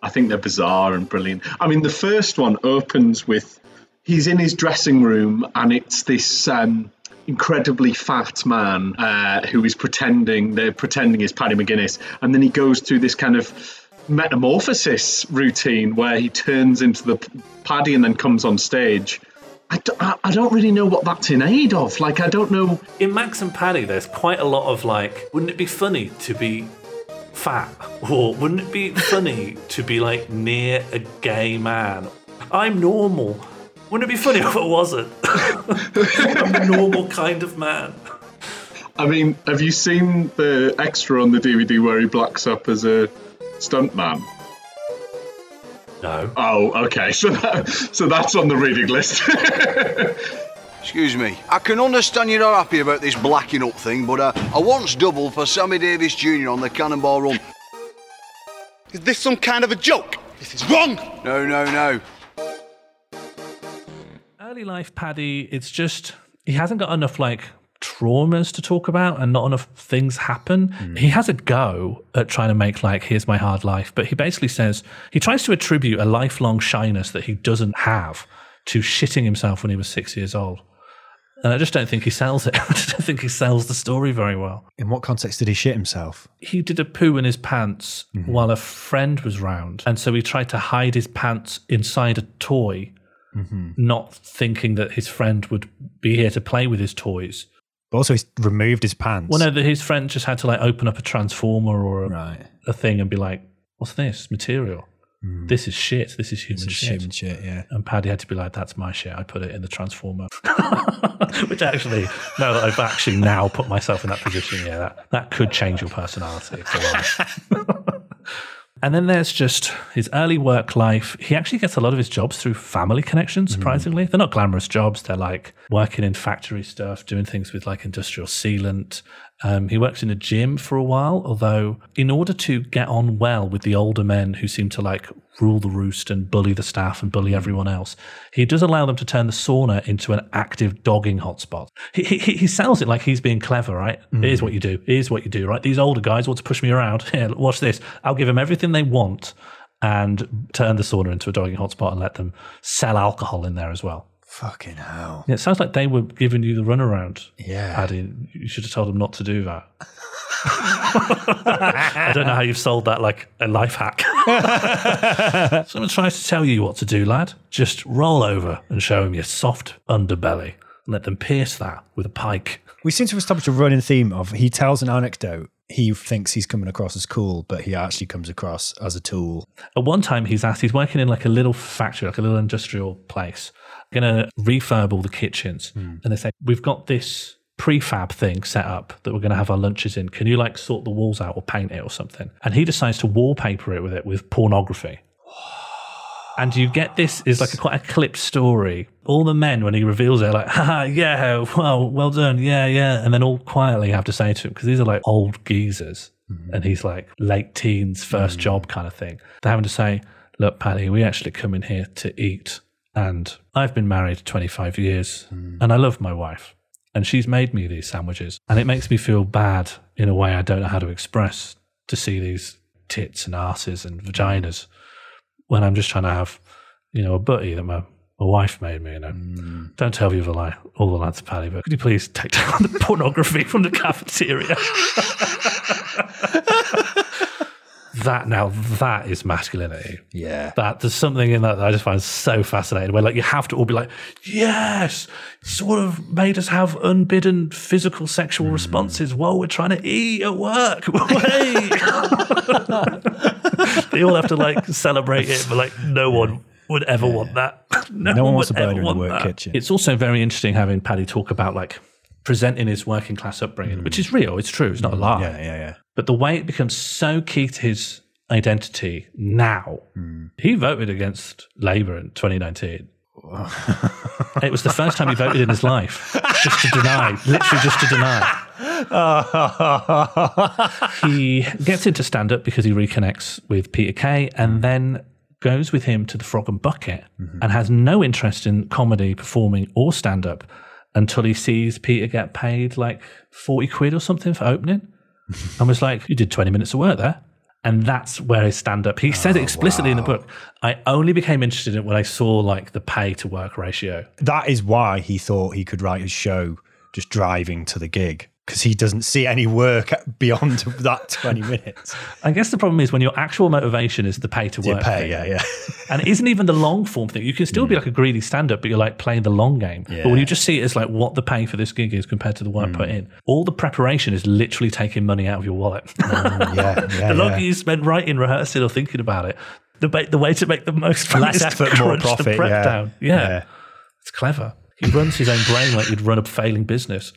I think they're bizarre and brilliant. I mean, the first one opens with he's in his dressing room and it's this um, incredibly fat man uh, who is pretending they're pretending is Paddy McGuinness, and then he goes through this kind of metamorphosis routine where he turns into the Paddy and then comes on stage. I, d- I- I don't really know what that's in aid of. Like, I don't know. In Max and Paddy, there's quite a lot of like, wouldn't it be funny to be fat? Or wouldn't it be funny to be like near a gay man? I'm normal. Wouldn't it be funny if I wasn't? I'm a normal kind of man. I mean, have you seen the extra on the DVD where he blacks up as a stuntman? No. Oh, okay. So that, so that's on the reading list. Excuse me. I can understand you're not happy about this blacking up thing, but uh, I once doubled for Sammy Davis Jr. on the Cannonball Run. Is this some kind of a joke? This is wrong. No, no, no. Early life Paddy, it's just he hasn't got enough like traumas to talk about and not enough things happen. Mm. He has a go at trying to make like here's my hard life, but he basically says he tries to attribute a lifelong shyness that he doesn't have to shitting himself when he was 6 years old. And I just don't think he sells it. I just don't think he sells the story very well. In what context did he shit himself? He did a poo in his pants mm-hmm. while a friend was round. And so he tried to hide his pants inside a toy, mm-hmm. not thinking that his friend would be here to play with his toys. But also, he's removed his pants. Well, no, that his friend just had to like open up a transformer or a, Right. a thing and be like, "What's this material? Mm. This is shit. This is human This is shit." human shit, yeah. And Paddy had to be like, "That's my shit. I put it in the transformer." Which actually, now that I've actually now put myself in that position, yeah, that that could change your personality for life. And then there's just his early work life. He actually gets a lot of his jobs through family connections, mm-hmm. surprisingly. They're not glamorous jobs. They're like working in factory stuff, doing things with like industrial sealant. Um, he works in a gym for a while, although, in order to get on well with the older men who seem to like rule the roost and bully the staff and bully everyone else, he does allow them to turn the sauna into an active dogging hotspot. He, he, he sells it like he's being clever, right? Here's what you do. Here's what you do, right? These older guys want to push me around. Here, watch this. I'll give them everything they want and turn the sauna into a dogging hotspot and let them sell alcohol in there as well. Fucking hell. Yeah, it sounds like they were giving you the runaround. Yeah. Paddy, you should have told them not to do that. I don't know how you've sold that like a life hack. Someone tries to tell you what to do, lad. Just roll over and show them your soft underbelly and let them pierce that with a pike. We seem to have established a running theme of he tells an anecdote. He thinks he's coming across as cool, but he actually comes across as a tool. At one time, he's asked, he's working in like a little factory, like a little industrial place, going to refurb all the kitchens. Hmm. And they say, We've got this prefab thing set up that we're going to have our lunches in. Can you like sort the walls out or paint it or something? And he decides to wallpaper it with it with pornography. And you get this is like a quite a clipped story. All the men, when he reveals it, are like, haha, yeah, well, well done, yeah, yeah. And then all quietly have to say to him, because these are like old geezers. Hmm. And he's like late teens, first hmm. job kind of thing. They're having to say, look, Paddy, we actually come in here to eat. And I've been married 25 years hmm. and I love my wife. And she's made me these sandwiches. And it makes me feel bad in a way I don't know how to express to see these tits and asses and vaginas when I'm just trying to have, you know, a butty that my, my wife made me, you know. Hmm. Don't tell the other lie, all the lads, Paddy, but could you please take down the pornography from the cafeteria? that now that is masculinity. Yeah. That there's something in that that I just find so fascinating. Where like you have to all be like, yes, sort of made us have unbidden physical sexual responses while we're trying to eat at work. They all have to like celebrate it, but like no one would ever want that. No, No one wants burn ever in the work that. kitchen. It's also very interesting having Paddy talk about like presenting his working class upbringing, which is real. It's true. It's not a lie. Mm. Yeah, yeah, yeah. But the way it becomes so key to his identity now, hmm. he voted against Labour in 2019. it was the first time he voted in his life, just to deny, literally just to deny. he gets into stand up because he reconnects with Peter Kay and hmm. then goes with him to the Frog and Bucket mm-hmm. and has no interest in comedy, performing, or stand up until he sees Peter get paid like 40 quid or something for opening and was like, You did 20 minutes of work there. And that's where his stand up, he said it oh, explicitly in the book. I only became interested in it when I saw like the pay to work ratio. That is why he thought he could write his show just driving to the gig because he doesn't see any work beyond that 20 minutes. I guess the problem is when your actual motivation is the pay to Yeah, work. pay, thing. yeah, yeah. And it isn't even the long form thing. You can still be mm. like a greedy stand up, but you're like playing the long game. But when you just see it as like what the pay for this gig is compared to the work put mm. in, all the preparation is literally taking money out of your wallet. Mm, yeah, yeah, the longer yeah. you spend writing, rehearsing, or thinking about it, the, ba- the way to make the most money Less is to effort, more crunch the profit, prep yeah. down. Yeah. Yeah. It's clever. He runs his own brain like you'd run a failing business.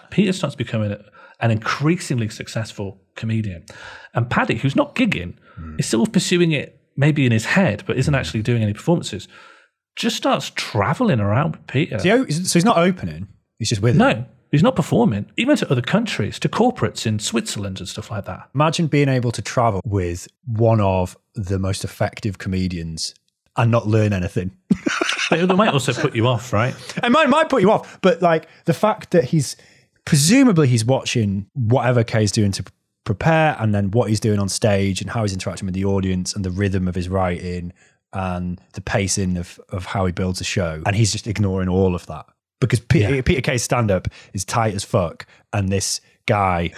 Peter starts becoming an increasingly successful comedian. And Paddy, who's not gigging, is still pursuing it maybe in his head, but isn't actually doing any performances, just starts traveling around with Peter. So, so he's not opening, he's just with him. No, he's not performing, even to other countries, to corporates in Switzerland and stuff like that. Imagine being able to travel with one of the most effective comedians and not learn anything. It might also put you off, right? It might, might put you off, but like the fact that he's presumably he's watching whatever Kay's doing to prepare and then what he's doing on stage and how he's interacting with the audience and the rhythm of his writing and the pacing of, of how he builds a show. And he's just ignoring all of that because Peter, Peter Kay's stand up is tight as fuck. And this guy,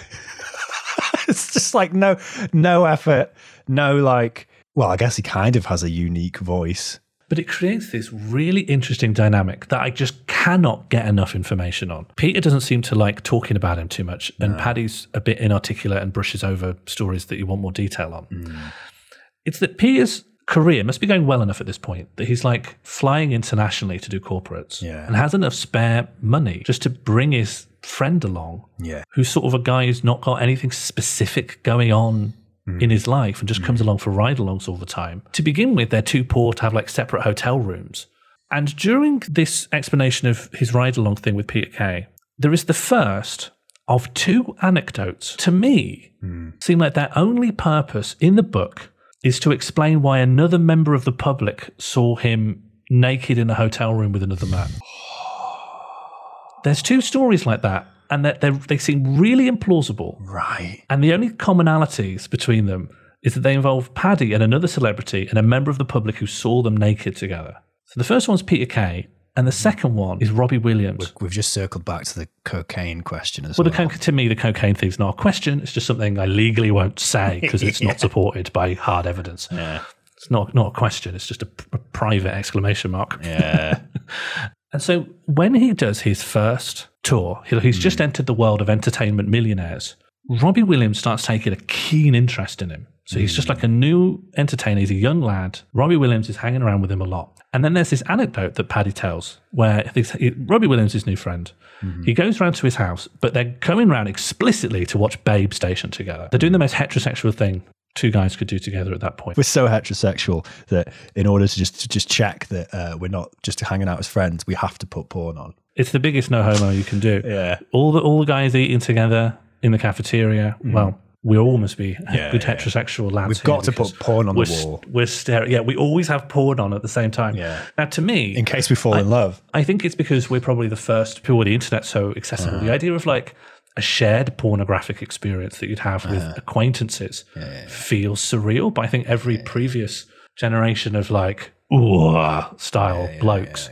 it's just like no, no effort, no like, well, I guess he kind of has a unique voice. But it creates this really interesting dynamic that I just cannot get enough information on. Peter doesn't seem to like talking about him too much, and Paddy's a bit inarticulate and brushes over stories that you want more detail on. Hmm. It's that Peter's career must be going well enough at this point that he's like flying internationally to do corporates Yeah. and has enough spare money just to bring his friend along, Yeah. who's sort of a guy who's not got anything specific going on in mm. his life and just comes mm. along for ride alongs all the time. To begin with, they're too poor to have like separate hotel rooms. And during this explanation of his ride along thing with Peter Kay, there is the first of two anecdotes to me mm. seem like their only purpose in the book is to explain why another member of the public saw him naked in a hotel room with another man. There's two stories like that, and that they they seem really implausible. Right. And the only commonalities between them is that they involve Paddy and another celebrity and a member of the public who saw them naked together. So the first one's Peter Kay, and the second one is Robbie Williams. We've just circled back to the cocaine question as Well, well. the co- to me, the cocaine thing's not a question. It's just something I legally won't say because it's Yeah. not supported by hard evidence. Yeah. It's not not a question. It's just a, p- a private exclamation mark. Yeah. And so when he does his first tour, he- he's just hmm. entered the world of entertainment millionaires. Robbie Williams starts taking a keen interest in him. So he's just hmm. like a new entertainer. He's a young lad. Robbie Williams is hanging around with him a lot. And then there's this anecdote that Paddy tells where this, he- Robbie Williams is his new friend. Hmm. He goes round to his house, but they're going round explicitly to watch Babe Station together. They're doing the most heterosexual thing two guys could do together at that point. We're so heterosexual that in order to just to just check that uh, we're not just hanging out as friends, we have to put porn on. It's the biggest no homo you can do. Yeah. All the all the guys eating together in the cafeteria. Well, we all must be Yeah, good yeah. heterosexual lads. We've got to put porn on the we're st- wall. we're staring. Yeah, we always have porn on at the same time. Yeah. Now, to me, In case we fall in love. I think it's because we're probably the first people with the internet so accessible. Uh-huh. The idea of like a shared pornographic experience that you'd have with Uh-huh. acquaintances feels surreal. But I think every previous generation of like ooh style blokes,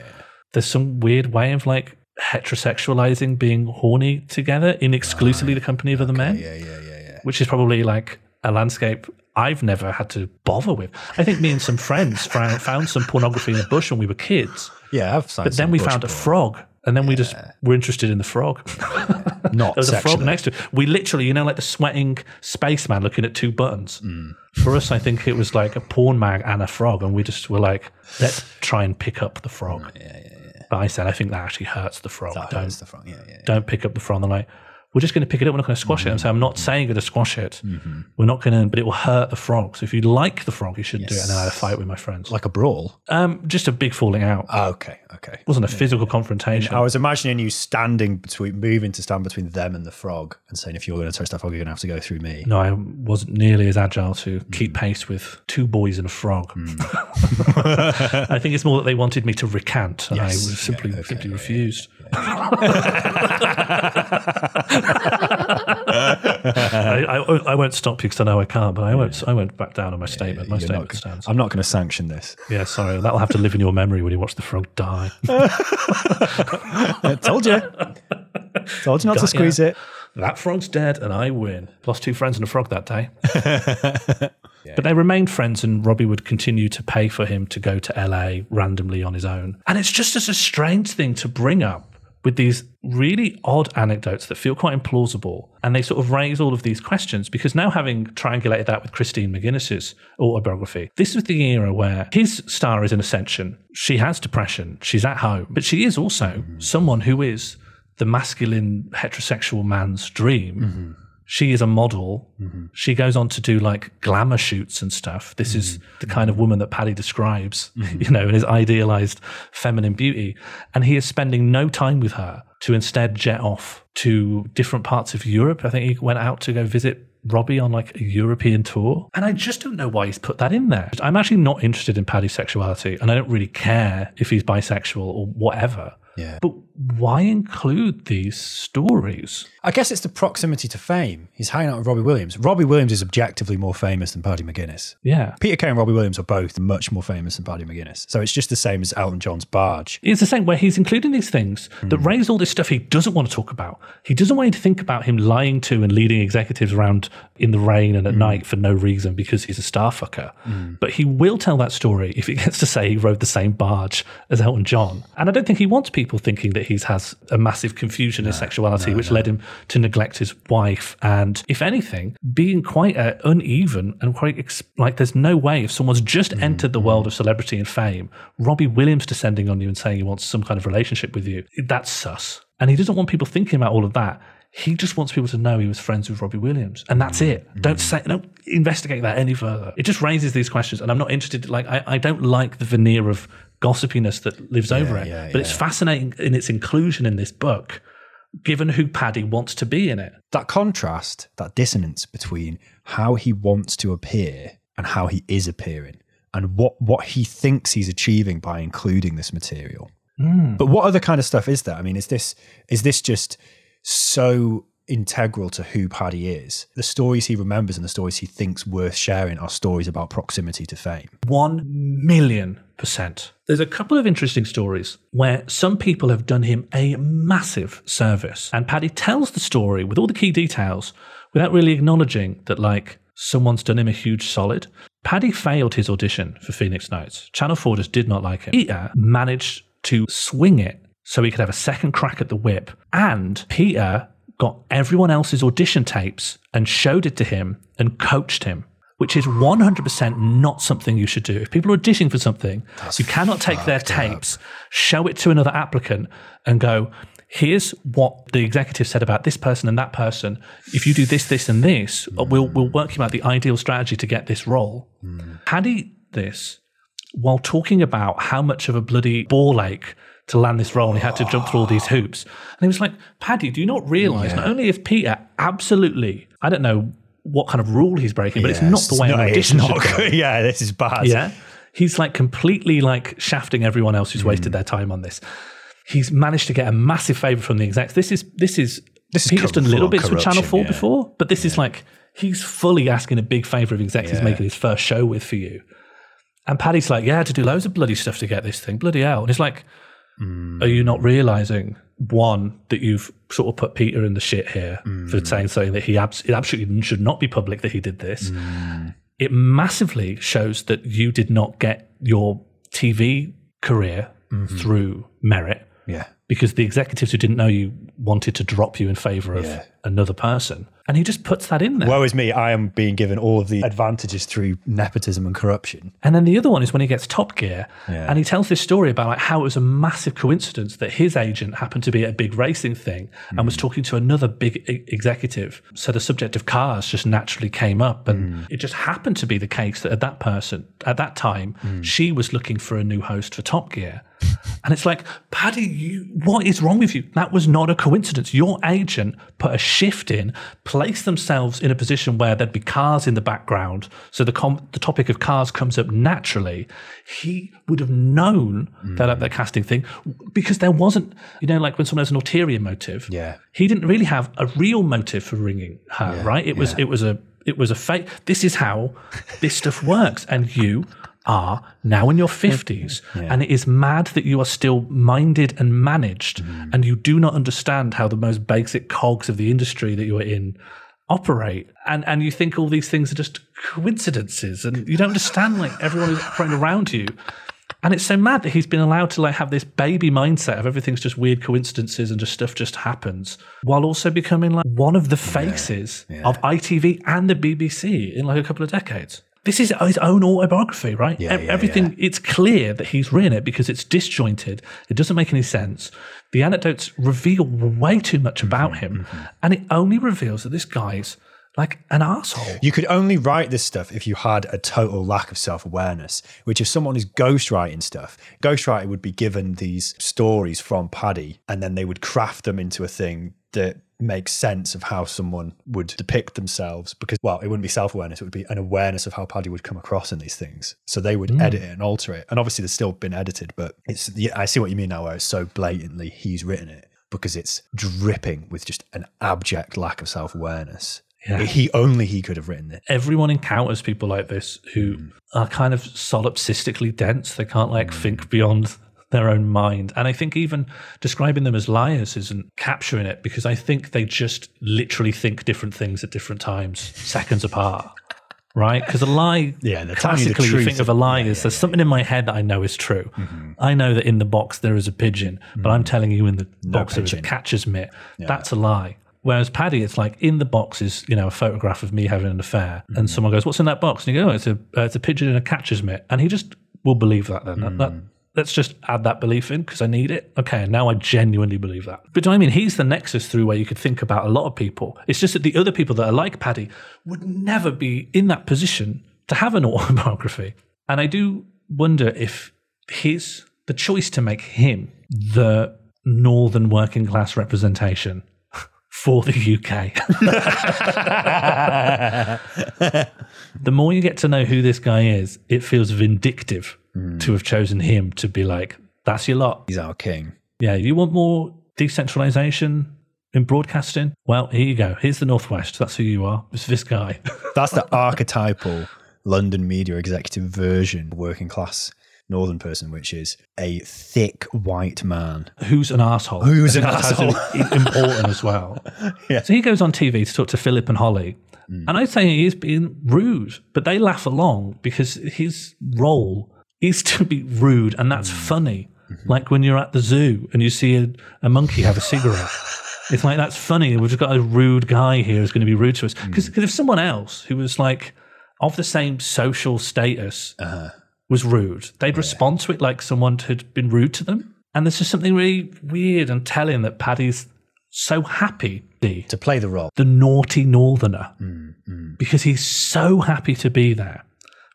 there's some weird way of like heterosexualizing being horny together in exclusively the company of other men. Yeah, yeah, yeah, yeah. which is probably like a landscape I've never had to bother with. I think me and some friends found, found some pornography in the bush when we were kids. Yeah, I've But then we found a frog, and then we just were interested in the frog. Not There was a frog next to it. We literally, you know, like the sweating spaceman looking at two buttons. Mm. For us, I think it was like a porn mag and a frog, and we just were like, let's try and pick up the frog. But I said, I think that actually hurts the frog. That don't, hurts the frog, yeah, yeah, don't pick up the frog. They're like, we're just going to pick it up. We're not going to squash it. And so I'm Mm-hmm. not saying going to squash it. We're not going to, but it will hurt the frog. So if you like the frog, you shouldn't do it. And then I had a fight with my friends. Like a brawl? Um, just a big falling out. Oh, okay, okay. It wasn't a physical confrontation. I was imagining you standing between, moving to stand between them and the frog, and saying, "If you're going to touch that frog, you're going to have to go through me." No, I wasn't nearly as agile to keep pace with two boys and a frog. I think it's more that they wanted me to recant, and I Yes. was simply simply refused. I, I, I won't stop you because I know I can't, but I won't. I won't back down on my statement. my You're statement not- stands. I'm not going to sanction this. Yeah, sorry, that'll have to live in your memory when you watch the frog die. I told you. Told you not to squeeze ya. it. That frog's dead, and I win. Lost two friends and a frog that day. But they remained friends, and Robbie would continue to pay for him to go to LA randomly on his own. And it's just as a strange thing to bring up with these really odd anecdotes that feel quite implausible. And they sort of raise all of these questions because now, having triangulated that with Christine McGuinness's autobiography, this is the era where his star is in ascension. She has depression, she's at home, but she is also someone who is the masculine heterosexual man's dream. Mm-hmm. She is a model. Mm-hmm. She goes on to do like glamour shoots and stuff. This is mm-hmm. the kind of woman that Paddy describes, mm-hmm. you know, in his idealized feminine beauty. And he is spending no time with her to instead jet off to different parts of Europe. I think he went out to go visit Robbie on like a European tour. And I just don't know why he's put that in there. I'm actually not interested in Paddy's sexuality and I don't really care if he's bisexual or whatever. Yeah. But why include these stories? I guess it's the proximity to fame. He's hanging out with Robbie Williams. Robbie Williams is objectively more famous than Paddy McGuinness. Yeah. Peter Kay and Robbie Williams are both much more famous than Paddy McGuinness. So it's just the same as Elton John's barge. It's the same where he's including these things that hmm. raise all this stuff he doesn't want to talk about. He doesn't want you to think about him lying to and leading executives around in the rain and at mm. night for no reason because he's a star fucker. Mm. But he will tell that story if he gets to say he rode the same barge as Elton John. And I don't think he wants people thinking that he has a massive confusion in sexuality, which led him to neglect his wife. And if anything, being quite uh, uneven and quite ex- like there's no way if someone's just mm, entered the world of celebrity and fame, Robbie Williams descending on you and saying he wants some kind of relationship with you, that's sus. And he doesn't want people thinking about all of that. He just wants people to know he was friends with Robbie Williams, and that's it. Mm-hmm. Don't say, don't investigate that any further. It just raises these questions, and I'm not interested. Like, I, I don't like the veneer of gossipiness that lives over it, yeah, but it's fascinating in its inclusion in this book, given who Paddy wants to be in it. That contrast, that dissonance between how he wants to appear and how he is appearing, and what, what he thinks he's achieving by including this material. Hmm. But what other kind of stuff is there? I mean, is this is this just so integral to who Paddy is? The stories he remembers and the stories he thinks worth sharing are stories about proximity to fame. One million percent. There's a couple of interesting stories where some people have done him a massive service. And Paddy tells the story with all the key details without really acknowledging that, like, someone's done him a huge solid. Paddy failed his audition for Phoenix Nights. Channel 4 just did not like him. Peter uh, managed to swing it so he could have a second crack at the whip. And Peter got everyone else's audition tapes and showed it to him and coached him, which is 100% not something you should do. If people are auditioning for something, you cannot take their tapes, show it to another applicant, and go, here's what the executive said about this person and that person. If you do this, this, and this, uh, we'll, we'll work you out the ideal strategy to get this role. Had he this while talking about how much of a bloody ball ache to land this role and he had to jump through all these hoops. And he was like, Paddy, do you not realize not only if Peter absolutely, I don't know what kind of rule he's breaking, but it's Yeah, not the way an no, it's audition not should go. Yeah, this is bad. Yeah. He's like completely like shafting everyone else who's Hmm. wasted their time on this. He's managed to get a massive favor from the execs. This is this is This is Peter's done little bits with Channel 4 yeah. before, but this is like he's fully asking a big favor of execs he's making his first show with for you. And Paddy's like, Yeah, to do loads of bloody stuff to get this thing. Bloody hell. And it's like, are you not mm. realizing one that you've sort of put Peter in the shit here for mm. saying something that he abs- it absolutely should not be public that he did this. Mm. It massively shows that you did not get your TV career mm-hmm. through merit Yeah. because the executives who didn't know you wanted to drop you in favor of Yeah. another person. And he just puts that in there. Woe is me, I am being given all of the advantages through nepotism and corruption. And then the other one is when he gets Top Gear, Yeah. and he tells this story about like how it was a massive coincidence that his agent happened to be at a big racing thing and Mm. was talking to another big e- executive. So the subject of cars just naturally came up, and Mm. it just happened to be the case that at that person at that time Mm. she was looking for a new host for Top Gear. And it's like, Paddy, you, what is wrong with you? That was not a coincidence. Your agent put a shift in, placed themselves in a position where there'd be cars in the background. So the com- the topic of cars comes up naturally. He would have known that hmm. that casting thing because there wasn't, you know, like when someone has an ulterior motive. Yeah. He didn't really have a real motive for ringing her, Yeah, right? It was yeah. it was a it was a fake. This is how this stuff works, and you are now in your 50s and it is mad that you are still minded and managed Mm. and you do not understand how the most basic cogs of the industry that you're in operate. And and you think all these things are just coincidences and you don't understand like everyone is operating around you. And it's so mad that he's been allowed to like have this baby mindset of everything's just weird coincidences and just stuff just happens while also becoming like one of the faces of ITV and the BBC in like a couple of decades. This is his own autobiography, right? Yeah, yeah, Everything, it's clear that he's written it because it's disjointed. It doesn't make any sense. The anecdotes reveal way too much mm-hmm, about him. Mm-hmm. And it only reveals that this guy's like an asshole. You could only write this stuff if you had a total lack of self awareness, which if someone is ghostwriting stuff, ghostwriter would be given these stories from Paddy and then they would craft them into a thing that makes sense of how someone would depict themselves because well it wouldn't be self-awareness it would be an awareness of how paddy would come across in these things so they would Mm. edit it and alter it and obviously there's still been edited but it's yeah, i see what you mean now where it's so blatantly he's written it because it's dripping with just an abject lack of self-awareness Yeah. he only he could have written it Everyone encounters people like this who are kind of solipsistically dense. They can't like think beyond their own mind. And I think even describing them as liars isn't capturing it because I think they just literally think different things at different times, seconds apart. Right? Because a lie, Yeah, they're you the classically, you think of a lie as there's something in my head that I know is true. Mm-hmm. I know that in the box there is a pigeon, but I'm mm. telling you in the box there is a catcher's mitt. That's a lie. Whereas Paddy, it's like in the box is you know a photograph of me having an affair, and mm-hmm. someone goes, "What's in that box?" And you go, oh, "It's a uh, it's a pigeon in a catcher's mitt," and he just will believe that. Then That- that- mm. Let's just add that belief in because I need it. Okay, now I genuinely believe that. But I mean? He's the nexus through where you could think about a lot of people. It's just that the other people that are like Paddy would never be in that position to have an autobiography. And I do wonder if his the choice to make him the northern working class representation for the UK. the more you get to know who this guy is, it feels vindictive mm. to have chosen him to be like, that's your lot. he's our king Yeah, you want more decentralization in broadcasting? Well, here you go. Here's the Northwest. That's who you are. It's this guy. That's the archetypal London media executive version working class northern person, which is a thick white man. Who's an asshole? Who's an asshole? important as well. Yeah. So he goes on TV to talk to Philip and Holly. Mm. And I'd say he is being rude, but they laugh along because his role is to be rude, and that's mm. funny. Mm-hmm. Like when you're at the zoo and you see a, a monkey have a cigarette. It's like that's funny. We've just got a rude guy here who's going to be rude to us. Mm. Because if someone else who was like of the same social status uh-huh. Was rude, they'd oh, respond to it like someone had been rude to them. And there's just something really weird and telling that Paddy's so happy be To play the role. the naughty northerner. Mm-hmm. Because he's so happy to be there.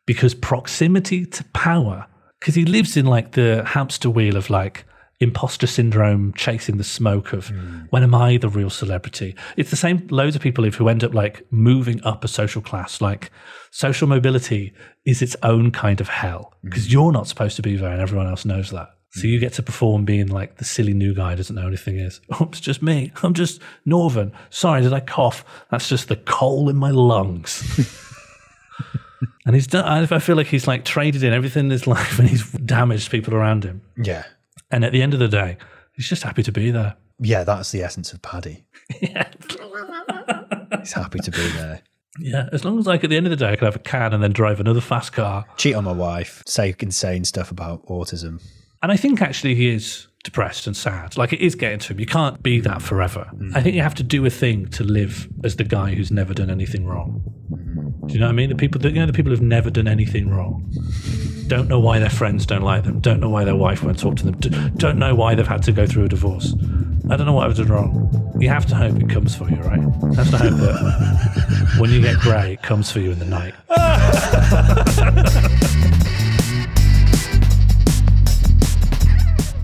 Because proximity to power. Because he lives in like the hamster wheel of like imposter syndrome chasing the smoke of mm. when am i the real celebrity? It's the same loads of people who end up like moving up a social class like social mobility is its own kind of hell mm. because you're not supposed to be there and everyone else knows that so mm. you get to perform being like the silly new guy who doesn't know anything is. Oh, it's just me. I'm just Northern. Sorry, did I cough? That's just the coal in my lungs. and he's done. I feel like he's like traded in everything in his life and he's damaged people around him. Yeah. And at the end of the day, he's just happy to be there. Yeah, that's the essence of Paddy. yeah. He's happy to be there. Yeah, as long as like at the end of the day I can have a can and then drive another fast car. Cheat on my wife, say insane stuff about autism. And I think actually he is depressed and sad. Like it is getting to him. You can't be that forever. I think you have to do a thing to live as the guy who's never done anything wrong. Do you know what I mean? The people that you know the people who've never done anything wrong. Don't know why their friends don't like them. Don't know why their wife won't talk to them. Don't know why they've had to go through a divorce. I don't know what I've done wrong. You have to hope it comes for you, right? You have to hope that when you get grey, it comes for you in the night.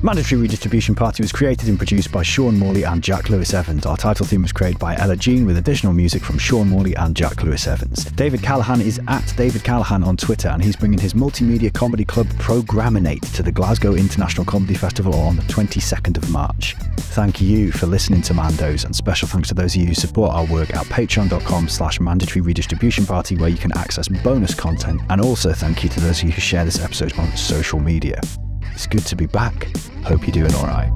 Mandatory Redistribution Party was created and produced by Sean Morley and Jack Lewis Evans. Our title theme was created by Ella Jean with additional music from Sean Morley and Jack Lewis Evans. David Callahan is at David Callahan on Twitter and he's bringing his multimedia comedy club Programinate to the Glasgow International Comedy Festival on the 22nd of March. Thank you for listening to Mandos and special thanks to those of you who support our work at patreon.com slash mandatory redistribution party where you can access bonus content and also thank you to those of you who share this episode on social media. It's good to be back. Hope you're doing all right.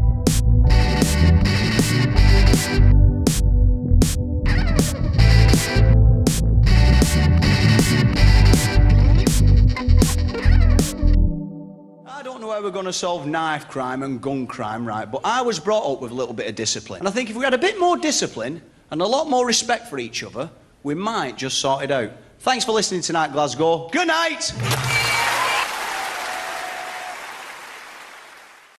I don't know how we're going to solve knife crime and gun crime, right? But I was brought up with a little bit of discipline. And I think if we had a bit more discipline and a lot more respect for each other, we might just sort it out. Thanks for listening tonight, Glasgow. Good night!